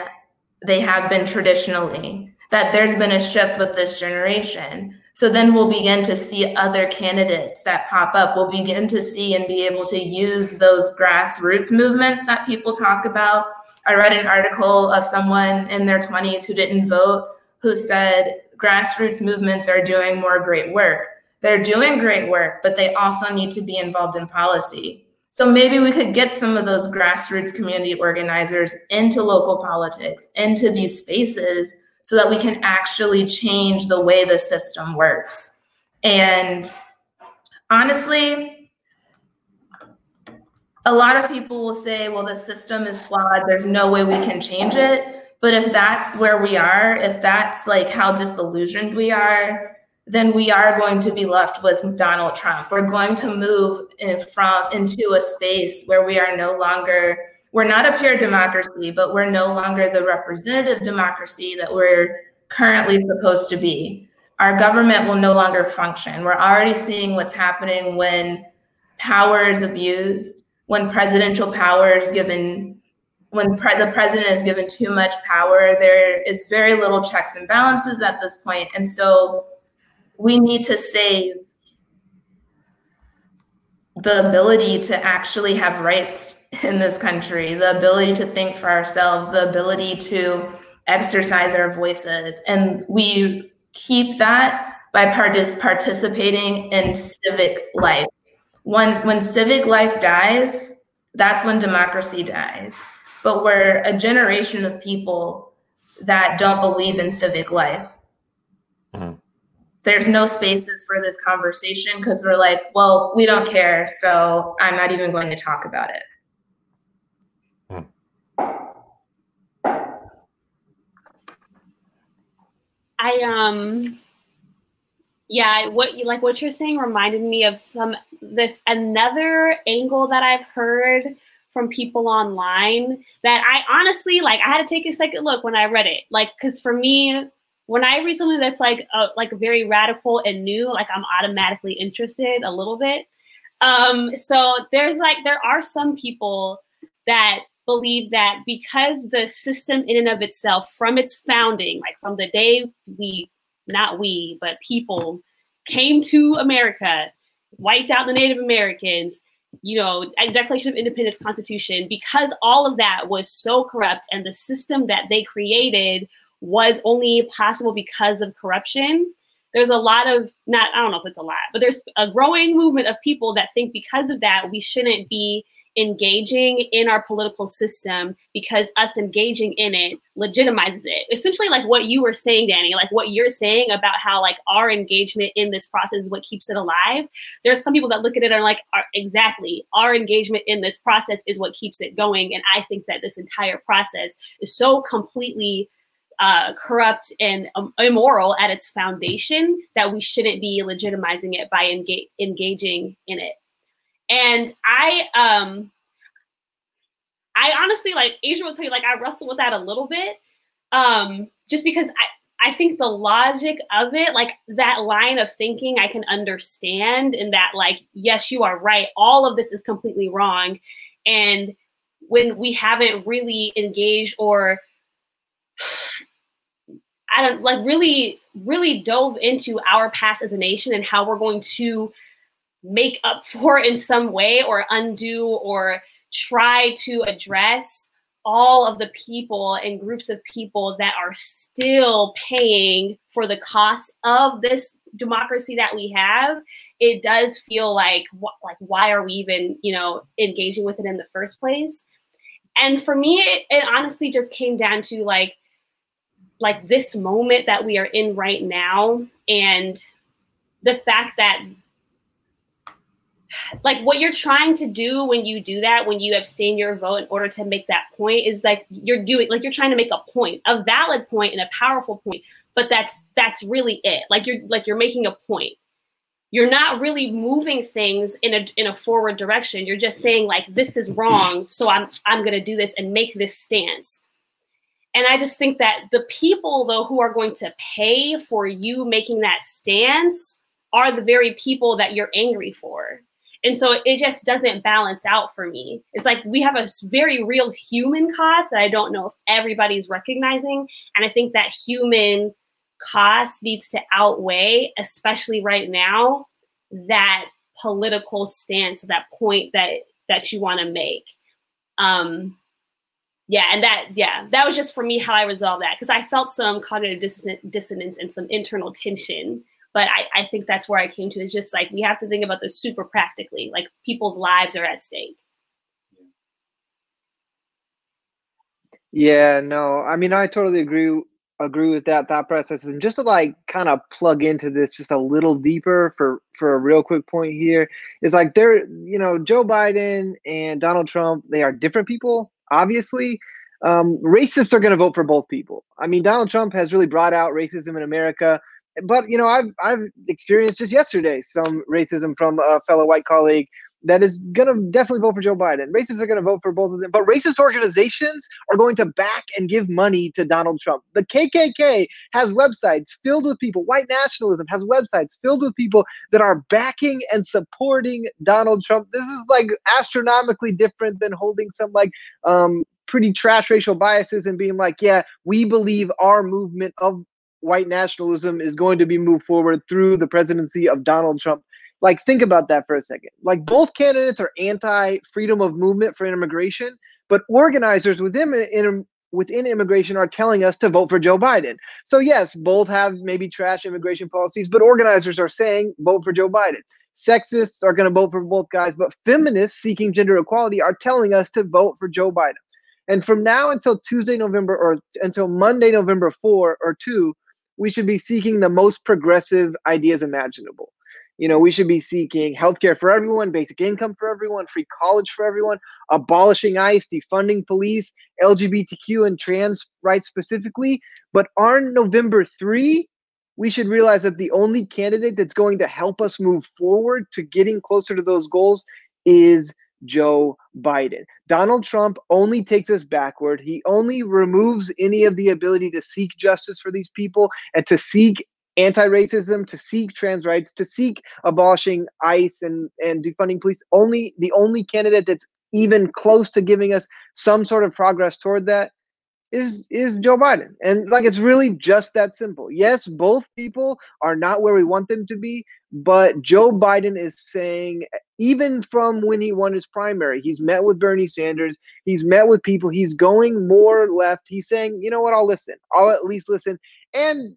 they have been traditionally. That there's been a shift with this generation. So then we'll begin to see other candidates that pop up. We'll begin to see and be able to use those grassroots movements that people talk about. I read an article of someone in their 20s who didn't vote who said grassroots movements are doing more great work they're doing great work, but they also need to be involved in policy. So maybe we could get some of those grassroots community organizers into local politics, into these spaces, so that we can actually change the way the system works. And honestly, a lot of people will say, well, the system is flawed. There's no way we can change it. But if that's where we are, if that's like how disillusioned we are, then we are going to be left with Donald Trump. We're going to move in from into a space where we are no longer we're not a pure democracy, but we're no longer the representative democracy that we're currently supposed to be. Our government will no longer function. We're already seeing what's happening when power is abused, when presidential power is given when pre- the president is given too much power, there is very little checks and balances at this. And so we need to save the ability to actually have rights in this country, the ability to think for ourselves, the ability to exercise our voices. And we keep that by partic- participating in civic life. When, when civic life dies, that's when democracy dies. But we're a generation of people that don't believe in civic life. Mm-hmm there's no spaces for this conversation because we're like, well, we don't care, so I'm not even going to talk about it. I um yeah, what you like what you're saying reminded me of some this another angle that I've heard from people online that I honestly like I had to take a second look when I read it. Like cuz for me when I read something that's like a, like very radical and new, like I'm automatically interested a little bit. Um so there's like there are some people that believe that because the system in and of itself from its founding, like from the day we not we, but people came to America, wiped out the Native Americans, you know, Declaration of Independence, Constitution, because all of that was so corrupt and the system that they created was only possible because of corruption. There's a lot of not, I don't know if it's a lot, but there's a growing movement of people that think because of that, we shouldn't be engaging in our political system because us engaging in it legitimizes it. Essentially, like what you were saying, Danny, like what you're saying about how like our engagement in this process is what keeps it alive. There's some people that look at it and are like, exactly, our engagement in this process is what keeps it going. And I think that this entire process is so completely uh, corrupt and um, immoral at its foundation that we shouldn't be legitimizing it by enga- engaging in it. And I um I honestly like Asia will tell you like I wrestle with that a little bit. Um just because I I think the logic of it, like that line of thinking, I can understand, and that, like, yes, you are right. All of this is completely wrong. And when we haven't really engaged or I don't like really, really dove into our past as a nation and how we're going to make up for in some way or undo or try to address all of the people and groups of people that are still paying for the cost of this democracy that we have it does feel like like why are we even you know engaging with it in the first place? And for me it, it honestly just came down to like like this moment that we are in right now and the fact that like what you're trying to do when you do that when you abstain your vote in order to make that point is like you're doing like you're trying to make a point a valid point and a powerful point but that's that's really it. Like you're like you're making a point. You're not really moving things in a in a forward direction. You're just saying like this is wrong so i'm i'm going to do this and make this stance. And i just think that the people though who are going to pay for you making that stance are the very people that you're angry for and so it just doesn't balance out for me. It's like we have a very real human cost that I don't know if everybody's recognizing. And I think that human cost needs to outweigh, especially right now, that political stance, that point that that you want to make. Um, yeah, and that yeah, that was just for me how I resolved that because I felt some cognitive dissonance and some internal tension but I, I think that's where I came to. It's just like we have to think about this super practically. Like people's lives are at stake. Yeah, no, I mean I totally agree agree with that thought process. And just to like kind of plug into this just a little deeper for for a real quick point here is like there, you know, Joe Biden and Donald Trump, they are different people, obviously. Um, racists are going to vote for both people. I mean, Donald Trump has really brought out racism in America but you know, I've I've experienced just yesterday some racism from a fellow white colleague that is gonna definitely vote for Joe Biden. Racists are gonna vote for both of them, but racist organizations are going to back and give money to Donald Trump. The KKK has websites filled with people. White nationalism has websites filled with people that are backing and supporting Donald Trump. This is like astronomically different than holding some like um pretty trash racial biases and being like, yeah, we believe our movement of white nationalism is going to be moved forward through the presidency of Donald Trump. Like, think about that for a second. Like, both candidates are anti freedom of movement for immigration, but organizers within, in, within immigration are telling us to vote for Joe Biden. So, yes, both have maybe trash immigration policies, but organizers are saying vote for Joe Biden. Sexists are going to vote for both guys, but feminists seeking gender equality are telling us to vote for Joe Biden. And from now until Tuesday, November, or until Monday, November 4 or 2, we should be seeking the most progressive ideas imaginable. You know, we should be seeking healthcare for everyone, basic income for everyone, free college for everyone, abolishing ICE, defunding police, LGBTQ and trans rights specifically. But on November 3, we should realize that the only candidate that's going to help us move forward to getting closer to those goals is Joe Biden. Donald Trump only takes us backward. He only removes any of the ability to seek justice for these people and to seek anti-racism, to seek trans rights, to seek abolishing ICE and, and defunding police. Only the only candidate that's even close to giving us some sort of progress toward that is is Joe Biden. And like it's really just that simple. Yes, both people are not where we want them to be, but Joe Biden is saying even from when he won his primary, he's met with Bernie Sanders, he's met with people, he's going more left. He's saying, "You know what? I'll listen. I'll at least listen." And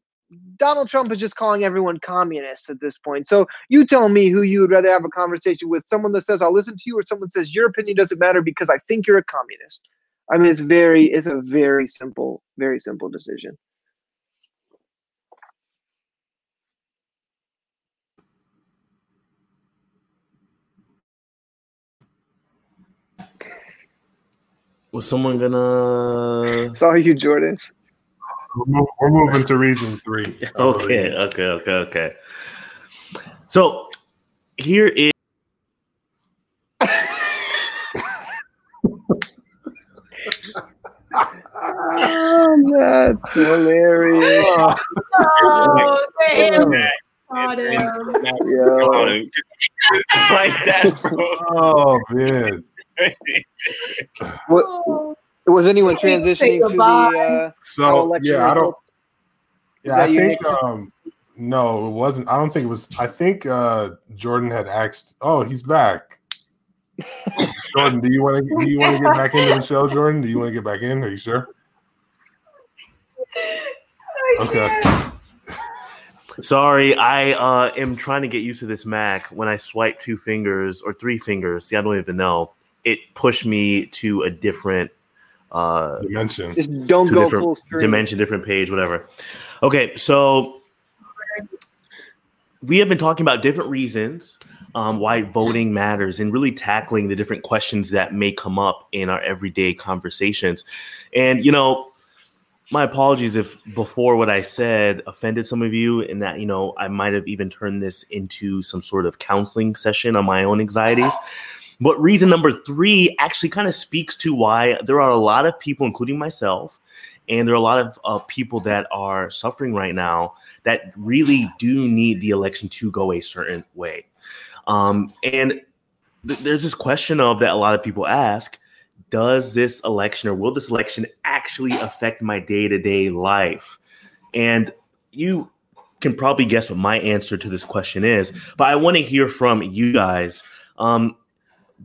Donald Trump is just calling everyone communist at this point. So you tell me who you would rather have a conversation with someone that says, I'll listen to you, or someone says, Your opinion doesn't matter because I think you're a communist. I mean, it's very, it's a very simple, very simple decision. Was someone gonna? Saw you, Jordan. We're, we're moving to reason three. Okay, okay, okay, okay. So here is. Oh, that's hilarious. Oh, damn. Yeah. Got him. Yo. like that, bro. Oh man. What, was anyone transitioning to the goodbye. uh, So yeah, I don't. Yeah, I think Nick? um no, it wasn't. I don't think it was. I think uh Jordan had asked. Oh, he's back. Jordan, do you want to do you want to get back into the show, Jordan? Do you want to get back in? Are you sure? Okay. Sorry, I uh, am trying to get used to this Mac. When I swipe two fingers or three fingers, see, I don't even know. It pushed me to a different uh, Dimension. Just don't go different full screen. dimension, different page, whatever. Okay, so we have been talking about different reasons um, why voting matters and really tackling the different questions that may come up in our everyday conversations. And you know, my apologies if before what I said offended some of you, and that you know I might have even turned this into some sort of counseling session on my own anxieties. But reason number three actually kind of speaks to why there are a lot of people, including myself, and there are a lot of uh, people that are suffering right now that really do need the election to go a certain way. Um, and th- there's this question of that a lot of people ask does this election or will this election actually affect my day-to-day life and you can probably guess what my answer to this question is but i want to hear from you guys um,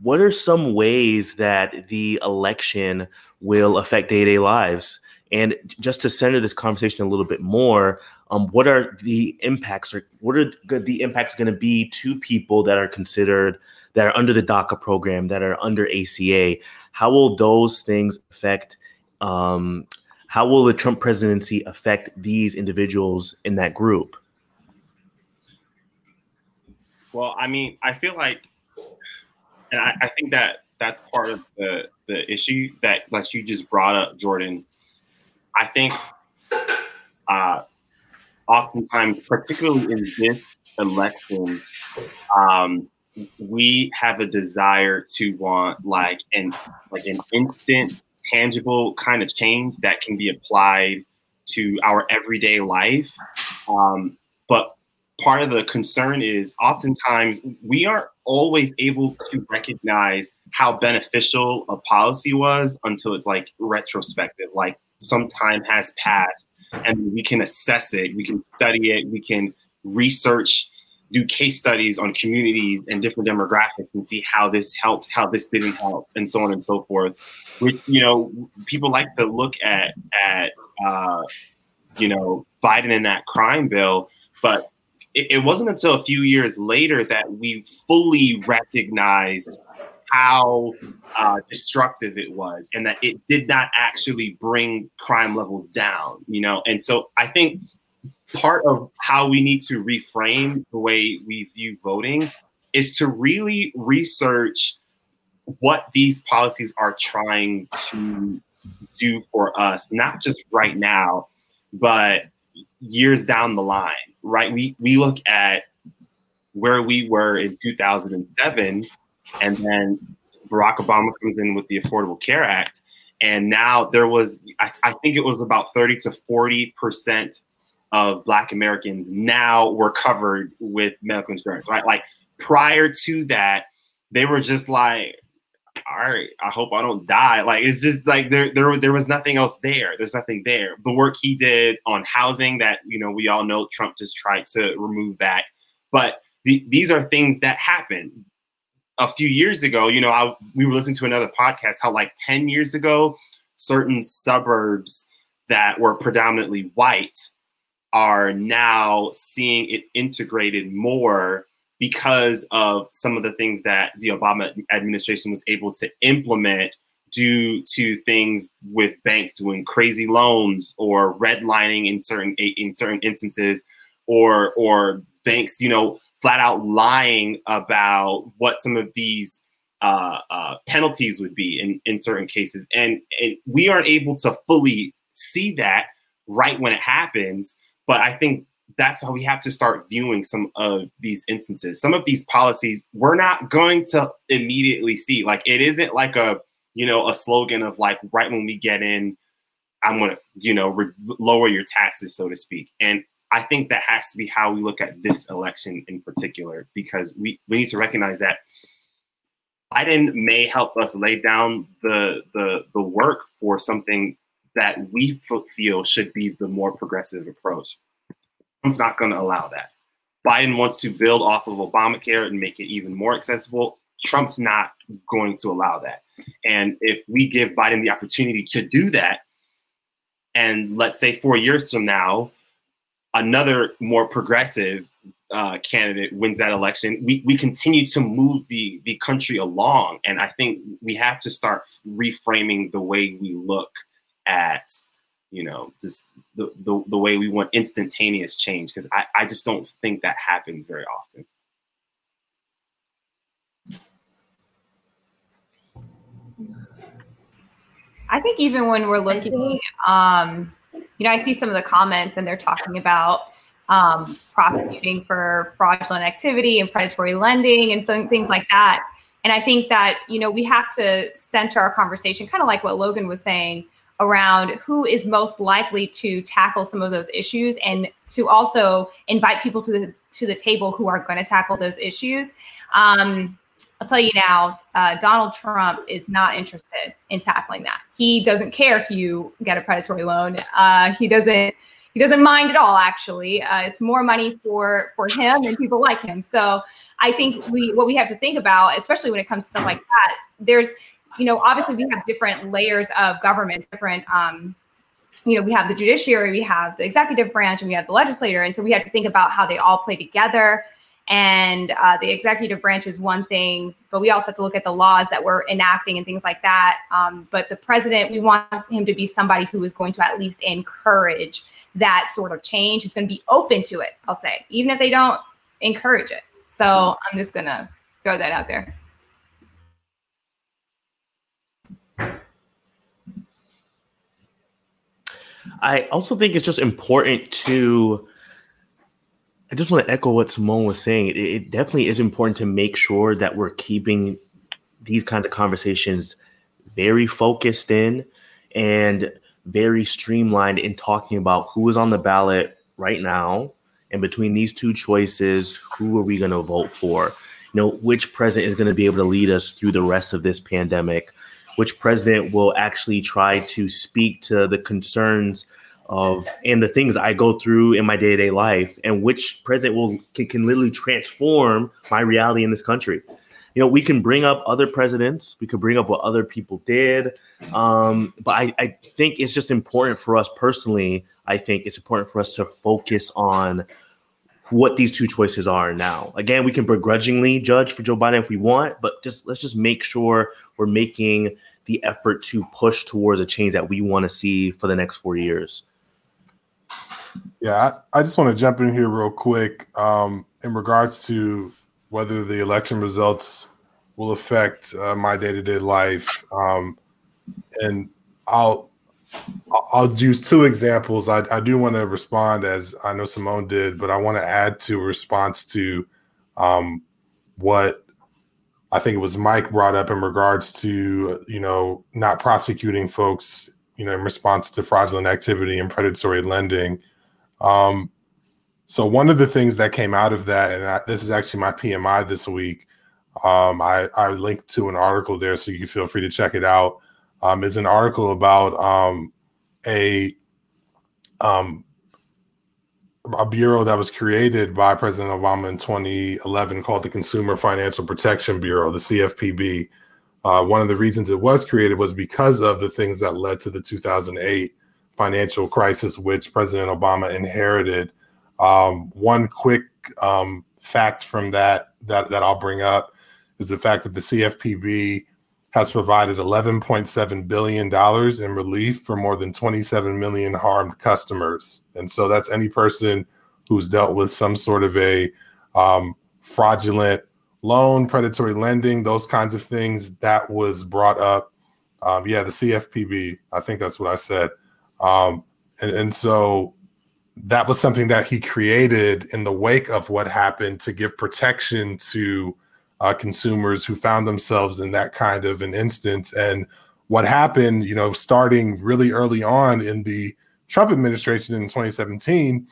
what are some ways that the election will affect day-to-day lives? And just to center this conversation a little bit more um, what are the impacts or what are the impacts going to be to people that are considered that are under the DACA program that are under ACA how will those things affect um, how will the Trump presidency affect these individuals in that group? Well, I mean, I feel like, and I, I think that that's part of the the issue that like you just brought up, Jordan. I think, uh, oftentimes, particularly in this election, um, we have a desire to want like an like an instant, tangible kind of change that can be applied to our everyday life. Um, but part of the concern is oftentimes we aren't always able to recognize how beneficial a policy was until it's like retrospective like some time has passed and we can assess it we can study it we can research do case studies on communities and different demographics and see how this helped how this didn't help and so on and so forth. Which you know people like to look at at uh, you know biden and that crime bill but it, it wasn't until a few years later that we fully recognized how uh, destructive it was and that it did not actually bring crime levels down you know? And so i think part of how we need to reframe the way we view voting is to really research what these policies are trying to do for us not just right now but years down the line right? We we look at where we were in 2007, and then Barack Obama comes in with the Affordable Care Act, and now there was, I, I think it was about 30 to 40 percent of Black Americans now were covered with medical insurance, right? Like prior to that, they were just like, all right, I hope I don't die. Like it's just like there, there, there was nothing else there. There's nothing there. The work he did on housing that you know we all know Trump just tried to remove that, but the, these are things that happen. A few years ago, you know, I, we were listening to another podcast how like ten years ago, certain suburbs that were predominantly white are now seeing it integrated more because of some of the things that the Obama administration was able to implement due to things with banks doing crazy loans or redlining in certain in certain instances or or banks you know flat out lying about what some of these uh, uh, penalties would be in, in certain cases. And, and we aren't able to fully see that right when it happens but i think that's how we have to start viewing some of these instances. Some of these policies we're not going to immediately see. Like it isn't like a you know a slogan of like right when we get in, I'm gonna you know re- lower your taxes so to speak. And I think that has to be how we look at this election in particular because we we need to recognize that Biden may help us lay down the the the work for something that we feel should be the more progressive approach. Trump's not going to allow that. Biden wants to build off of Obamacare and make it even more accessible. Trump's not going to allow that. And if we give Biden the opportunity to do that, and let's say four years from now, another more progressive uh, candidate wins that election, we, we continue to move the, the country along. And I think we have to start reframing the way we look at you know, just the, the, the way we want instantaneous change because I, I just don't think that happens very often. I think even when we're looking, um, you know, I see some of the comments and they're talking about um, prosecuting for fraudulent activity and predatory lending and th- things like that. And I think that, you know, we have to center our conversation, kind of like what Logan was saying, around who is most likely to tackle some of those issues and to also invite people to the to the table who are going to tackle those issues. Um, i'll tell you now uh, donald trump is not interested in tackling that. He doesn't care if you get a predatory loan. Uh, he doesn't he doesn't mind at all actually. Uh, it's more money for for him and people like him. So i think we what we have to think about especially when it comes to stuff like that there's you know, obviously we have different layers of government, different, um, you know, we have the judiciary, we have the executive branch, and we have the legislature. And so we have to think about how they all play together. And uh, the executive branch is one thing, but we also have to look at the laws that we're enacting and things like that. Um, but the president, we want him to be somebody who is going to at least encourage that sort of change, who's going to be open to it, I'll say, even if they don't encourage it. So I'm just going to throw that out there. I also think it's just important to. I just want to echo what Simone was saying. It, it definitely is important to make sure that we're keeping these kinds of conversations very focused in and very streamlined in talking about who is on the ballot right now and between these two choices who are we going to vote for you know which president is going to be able to lead us through the rest of this pandemic which president will actually try to speak to the concerns of and the things I go through in my day to day life, and which president will can, can literally transform my reality in this country. You know, we can bring up other presidents, we could bring up what other people did, um, but I, I think it's just important for us personally. I think it's important for us to focus on what these two choices are now. Again, we can begrudgingly judge for Joe Biden if we want, but just let's just make sure we're making the effort to push towards a change that we want to see for the next four years. Yeah, I, I just want to jump in here real quick um, in regards to whether the election results will affect uh, my day to day life. Um, and I'll I'll use two examples. I, I do want to respond as I know Simone did, but I want to add to response to um, what I think it was Mike brought up in regards to you know not prosecuting folks you know in response to fraudulent activity and predatory lending. Um, so one of the things that came out of that, and I, this is actually my PMI this week. Um, I, I linked to an article there, so you feel free to check it out. Um, is an article about um, a um, a bureau that was created by President Obama in 2011 called the Consumer Financial Protection Bureau, the CFPB. Uh, one of the reasons it was created was because of the things that led to the 2008 financial crisis, which President Obama inherited. Um, one quick um, fact from that that that I'll bring up is the fact that the CFPB has provided 11.7 billion dollars in relief for more than 27 million harmed customers, and so that's any person who's dealt with some sort of a um, fraudulent loan, predatory lending, those kinds of things. That was brought up. Um, yeah, the CFPB. I think that's what I said. Um, and, and so that was something that he created in the wake of what happened to give protection to uh, consumers who found themselves in that kind of an instance. And what happened, you know, starting really early on in the Trump administration in 2017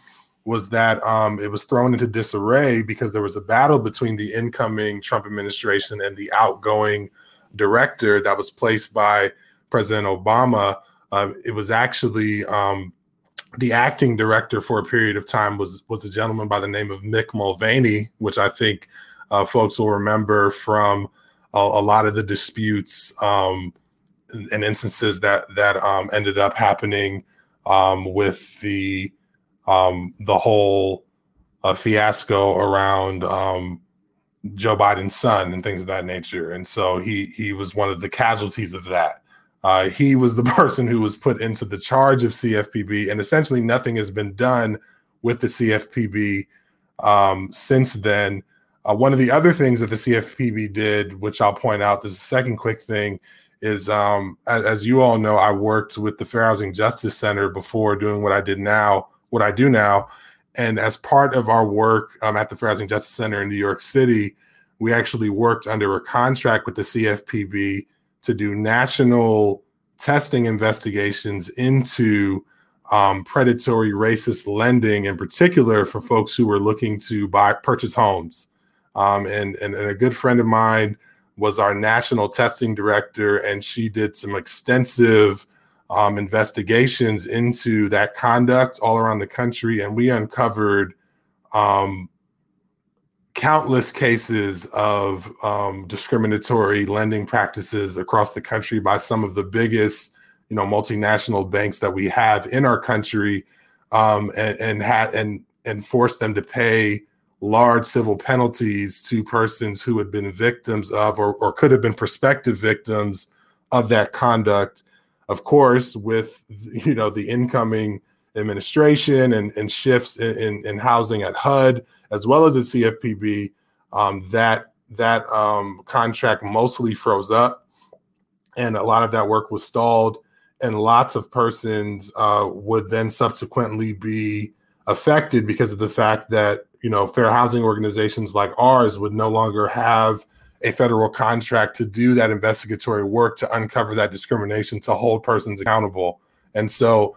was that um, it was thrown into disarray because there was a battle between the incoming Trump administration and the outgoing director that was placed by President Obama. Uh, it was actually um, the acting director for a period of time was was a gentleman by the name of Mick Mulvaney, which I think uh, folks will remember from a, a lot of the disputes um, and instances that that um, ended up happening um, with the um, the whole uh, fiasco around um, Joe Biden's son and things of that nature. And so he he was one of the casualties of that. Uh, he was the person who was put into the charge of CFPB, and essentially nothing has been done with the CFPB um, since then. Uh, one of the other things that the CFPB did, which I'll point out, this second quick thing, is um, as, as, you all know, I worked with the Fair Housing Justice Center before doing what I did now, what I do now. And as part of our work um, at the Fair Housing Justice Center in New York City, we actually worked under a contract with the CFPB to do national testing investigations into um, predatory racist lending, in particular for folks who were looking to buy purchase homes. Um, and, and, and a good friend of mine was our national testing director, and she did some extensive um, investigations into that conduct all around the country, and we uncovered um, countless cases of um, discriminatory lending practices across the country by some of the biggest, you know, multinational banks that we have in our country, um, and, and had and and forced them to pay large civil penalties to persons who had been victims of or, or could have been prospective victims of that conduct. Of course with you know the incoming administration and, and shifts in, in, in housing at hud as well as the cfpb um, that that um, contract mostly froze up and a lot of that work was stalled and lots of persons uh, would then subsequently be affected because of the fact that you know, fair housing organizations like ours would no longer have a federal contract to do that investigatory work to uncover that discrimination to hold persons accountable. And so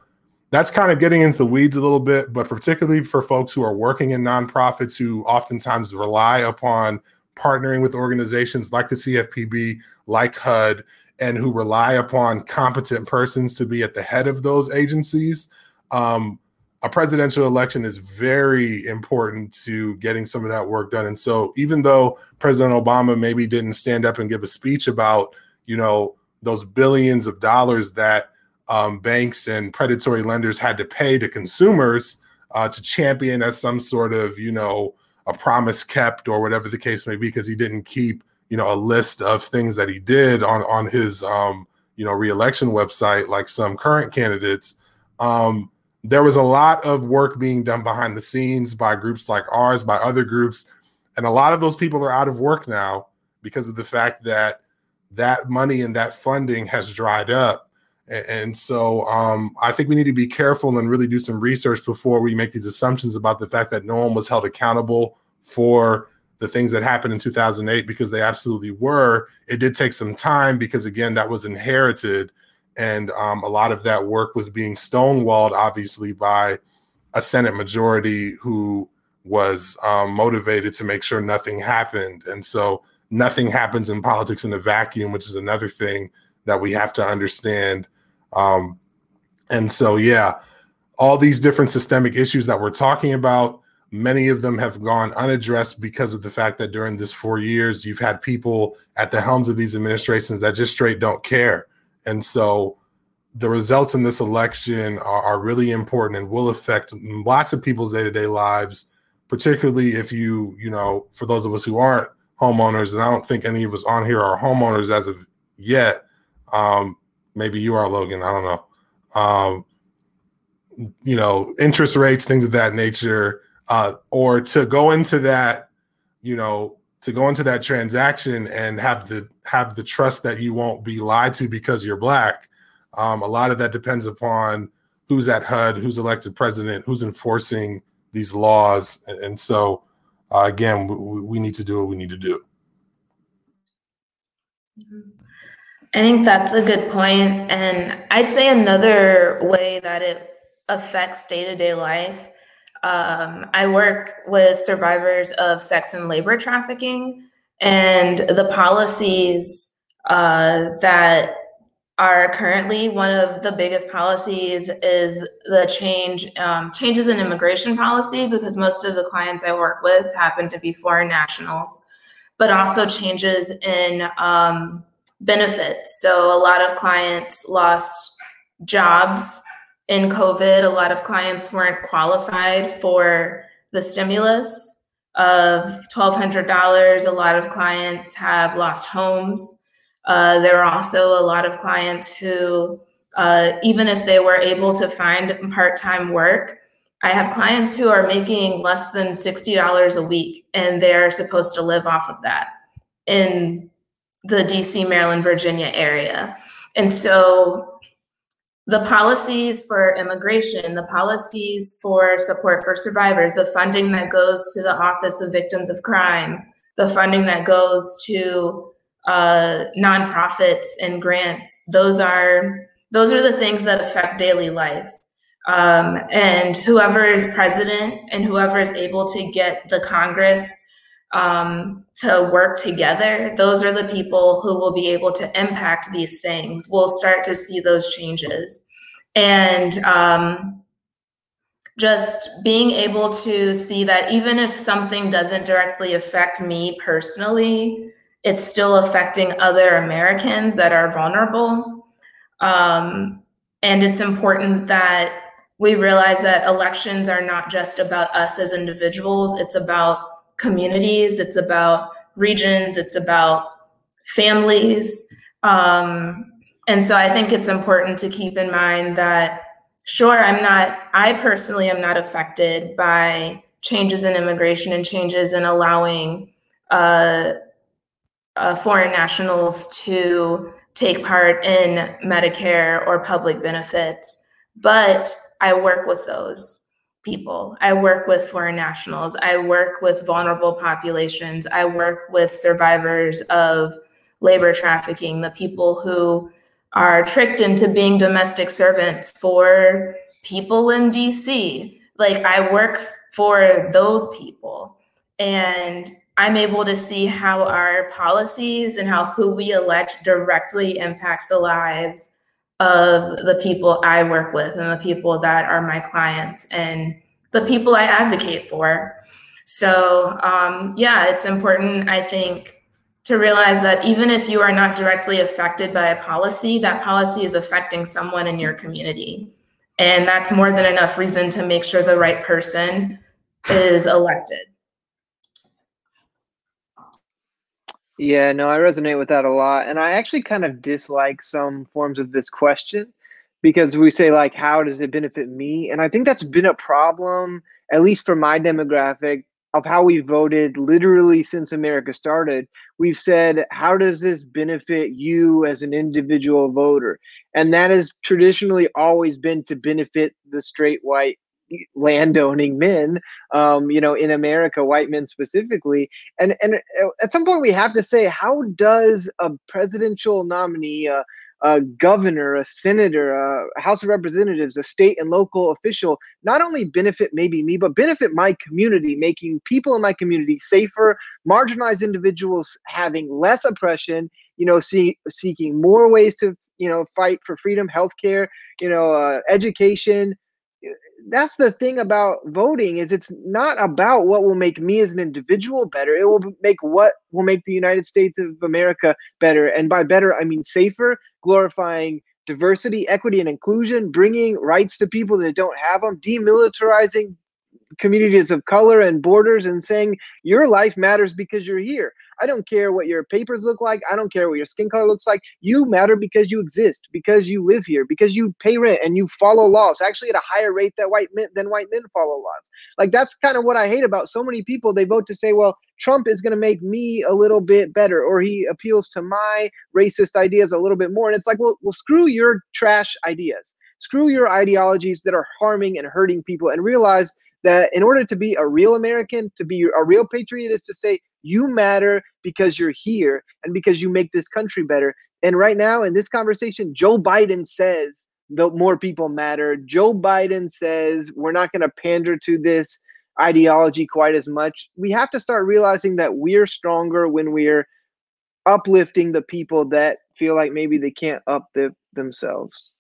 that's kind of getting into the weeds a little bit, but particularly for folks who are working in nonprofits who oftentimes rely upon partnering with organizations like the CFPB, like HUD, and who rely upon competent persons to be at the head of those agencies. Um, a presidential election is very important to getting some of that work done. And so, even though President Obama maybe didn't stand up and give a speech about, you know, those billions of dollars that um, banks and predatory lenders had to pay to consumers uh, to champion as some sort of, you know, a promise kept or whatever the case may be, because he didn't keep, you know, a list of things that he did on on his, um, you know, reelection website like some current candidates. Um, there was a lot of work being done behind the scenes by groups like ours, by other groups, and a lot of those people are out of work now because of the fact that that money and that funding has dried up. And so um, I think we need to be careful and really do some research before we make these assumptions about the fact that no one was held accountable for the things that happened in 2008 because they absolutely were. It did take some time because, again, that was inherited. And um, a lot of that work was being stonewalled, obviously, by a Senate majority who was um, motivated to make sure nothing happened. And so nothing happens in politics in a vacuum, which is another thing that we have to understand. Um, and so, yeah, all these different systemic issues that we're talking about, many of them have gone unaddressed because of the fact that during this four years, you've had people at the helms of these administrations that just straight don't care. And so, the results in this election are, are really important and will affect lots of people's day-to-day lives particularly if you you know for those of us who aren't homeowners and i don't think any of us on here are homeowners as of yet um maybe you are logan i don't know. Um you know interest rates things of that nature uh or to go into that you know to go into that transaction and have the have the trust that you won't be lied to because you're black um, a lot of that depends upon who's at HUD, who's elected president, who's enforcing these laws. And so, uh, again, we, we, need to do what we need to do. I think that's a good point. And I'd say another way that it affects day to day life. Um, I work with survivors of sex and labor trafficking, and the policies uh, that are currently one of the biggest policies is the change um, changes in immigration policy because most of the clients I work with happen to be foreign nationals, but also changes in um, benefits. So a lot of clients lost jobs in COVID. A lot of clients weren't qualified for the stimulus of $1,200. A lot of clients have lost homes uh, there are also a lot of clients who, uh, even if they were able to find part time work, I have clients who are making less than $60 a week and they're supposed to live off of that in the DC, Maryland, Virginia area. And so the policies for immigration, the policies for support for survivors, the funding that goes to the Office of Victims of Crime, the funding that goes to uh, nonprofits and grants. Those are those are the things that affect daily life. Um, and whoever is president and whoever is able to get the Congress um, to work together, those are the people who will be able to impact these things. We'll start to see those changes. And um, just being able to see that even if something doesn't directly affect me personally, it's still affecting other Americans that are vulnerable. Um, and it's important that we realize that elections are not just about us as individuals, it's about communities, it's about regions, it's about families. Um, and so I think it's important to keep in mind that, sure, I'm not, I personally am not affected by changes in immigration and changes in allowing uh, uh, foreign nationals to take part in Medicare or public benefits, but I work with those people. I work with foreign nationals. I work with vulnerable populations. I work with survivors of labor trafficking, the people who are tricked into being domestic servants for people in DC. Like I work for those people. And I'm able to see how our policies and how who we elect directly impacts the lives of the people I work with and the people that are my clients and the people I advocate for. So, um, yeah, it's important, I think, to realize that even if you are not directly affected by a policy, that policy is affecting someone in your community. And that's more than enough reason to make sure the right person is elected. Yeah, no, I resonate with that a lot. And I actually kind of dislike some forms of this question because we say, like, how does it benefit me? And I think that's been a problem, at least for my demographic, of how we voted literally since America started. We've said, how does this benefit you as an individual voter? And that has traditionally always been to benefit the straight white landowning men um, you know in america white men specifically. And and uh, at some point we have to say how does a presidential nominee a governor, a senator, a House of Representatives, a state and local official not only benefit maybe me, but benefit my community, making people in my community safer, marginalized individuals having less oppression, you know, see, seeking more ways to, you know, fight for freedom, healthcare, you know, uh, education, that's the thing about voting is it's not about what will make me as an individual better. It will make what will make the united states of america better. And by better i mean safer glorifying diversity equity and inclusion bringing rights to people that don't have them demilitarizing communities of color and borders and saying your life matters because you're here I don't care what your papers look like. I don't care what your skin color looks like. You matter because you exist, because you live here, because you pay rent and you follow laws, actually at a higher rate that white men than white men follow laws. Like that's kind of what I hate about so many people. They vote to say, well, Trump is going to make me a little bit better, or he appeals to my racist ideas a little bit more. And it's like, well, well, screw your trash ideas. Screw your ideologies that are harming and hurting people and realize that in order to be a real American, to be a real patriot, is to say you matter because you're here and because you make this country better. And right now, in this conversation, Joe Biden says the more people matter. Joe Biden says we're not going to pander to this ideology quite as much. We have to start realizing that we're stronger when we're uplifting the people that feel like maybe they can't uplift themselves.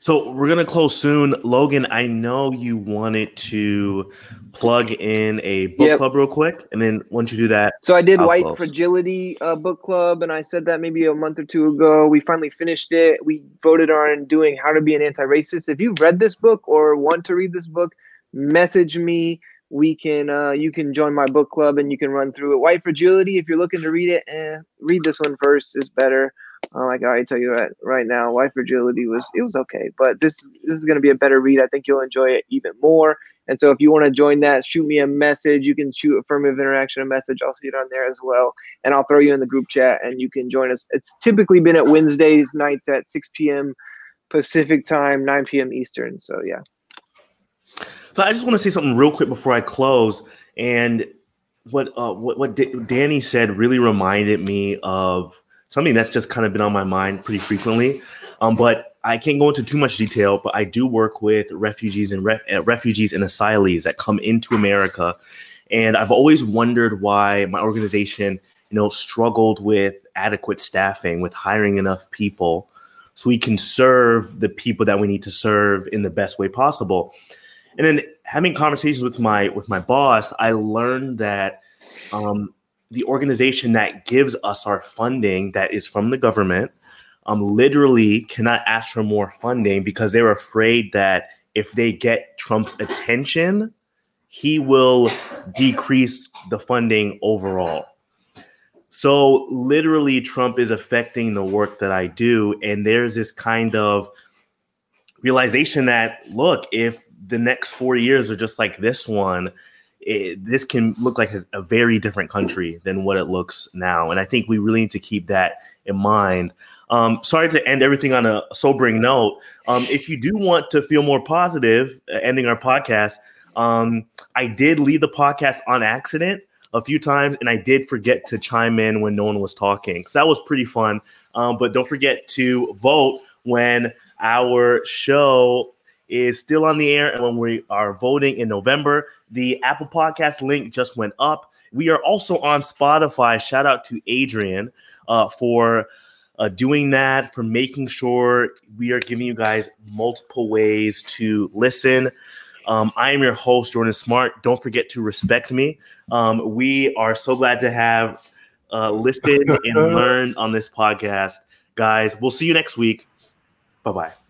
So we're gonna close soon, Logan. I know you wanted to plug in a book yep. club real quick, and then once you do that, so I did I'll White close. Fragility uh, book club, and I said that maybe a month or two ago. We finally finished it. We voted on doing How to Be an Anti-Racist. If you've read this book or want to read this book, message me. We can uh, you can join my book club and you can run through it. White Fragility, if you're looking to read it, eh, read this one first is better. Oh my god, I tell you right right now, White Fragility was it was okay, but this this is gonna be a better read. I think you'll enjoy it even more. And so if you want to join that, shoot me a message. You can shoot affirmative interaction a message. I'll see it on there as well. And I'll throw you in the group chat and you can join us. It's typically been at Wednesdays nights at 6 p.m. Pacific time, 9 p.m. Eastern. So yeah. So I just want to say something real quick before I close. And what uh, what what D- Danny said really reminded me of something that's just kind of been on my mind pretty frequently. Um, but I can't go into too much detail, but I do work with refugees and uh, refugees and asylees that come into America, and I've always wondered why my organization, you know, struggled with adequate staffing, with hiring enough people, so we can serve the people that we need to serve in the best way possible. And then having conversations with my with my boss, I learned that um, the organization that gives us our funding that is from the government um, literally cannot ask for more funding because they're afraid that if they get Trump's attention, he will decrease the funding overall. So, literally, Trump is affecting the work that I do. And there's this kind of realization that, look, if the next four years are just like this one, it, this can look like a, a, very different country than what it looks now. And I think we really need to keep that in mind. Um, sorry to end everything on a sobering note. Um, if you do want to feel more positive, uh, ending our podcast, um, I did leave the podcast on accident a few times, and I did forget to chime in when no one was talking. So that was pretty fun. Um, but don't forget to vote when our show is still on the air and when we are voting in November. The Apple Podcast link just went up. We are also on Spotify. Shout out to Adrian uh, for uh, doing that, for making sure we are giving you guys multiple ways to listen. Um, I am your host, Jordan Smart. Don't forget to respect me. Um, we are so glad to have uh, listened and learned on this podcast. Guys, we'll see you next week. Bye bye.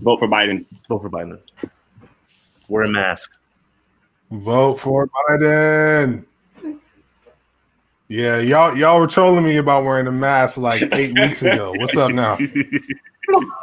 Vote for Biden. Vote for Biden. Wear a mask. Vote for Biden. Yeah, y'all y'all were trolling me about wearing a mask like eight weeks ago. What's up now?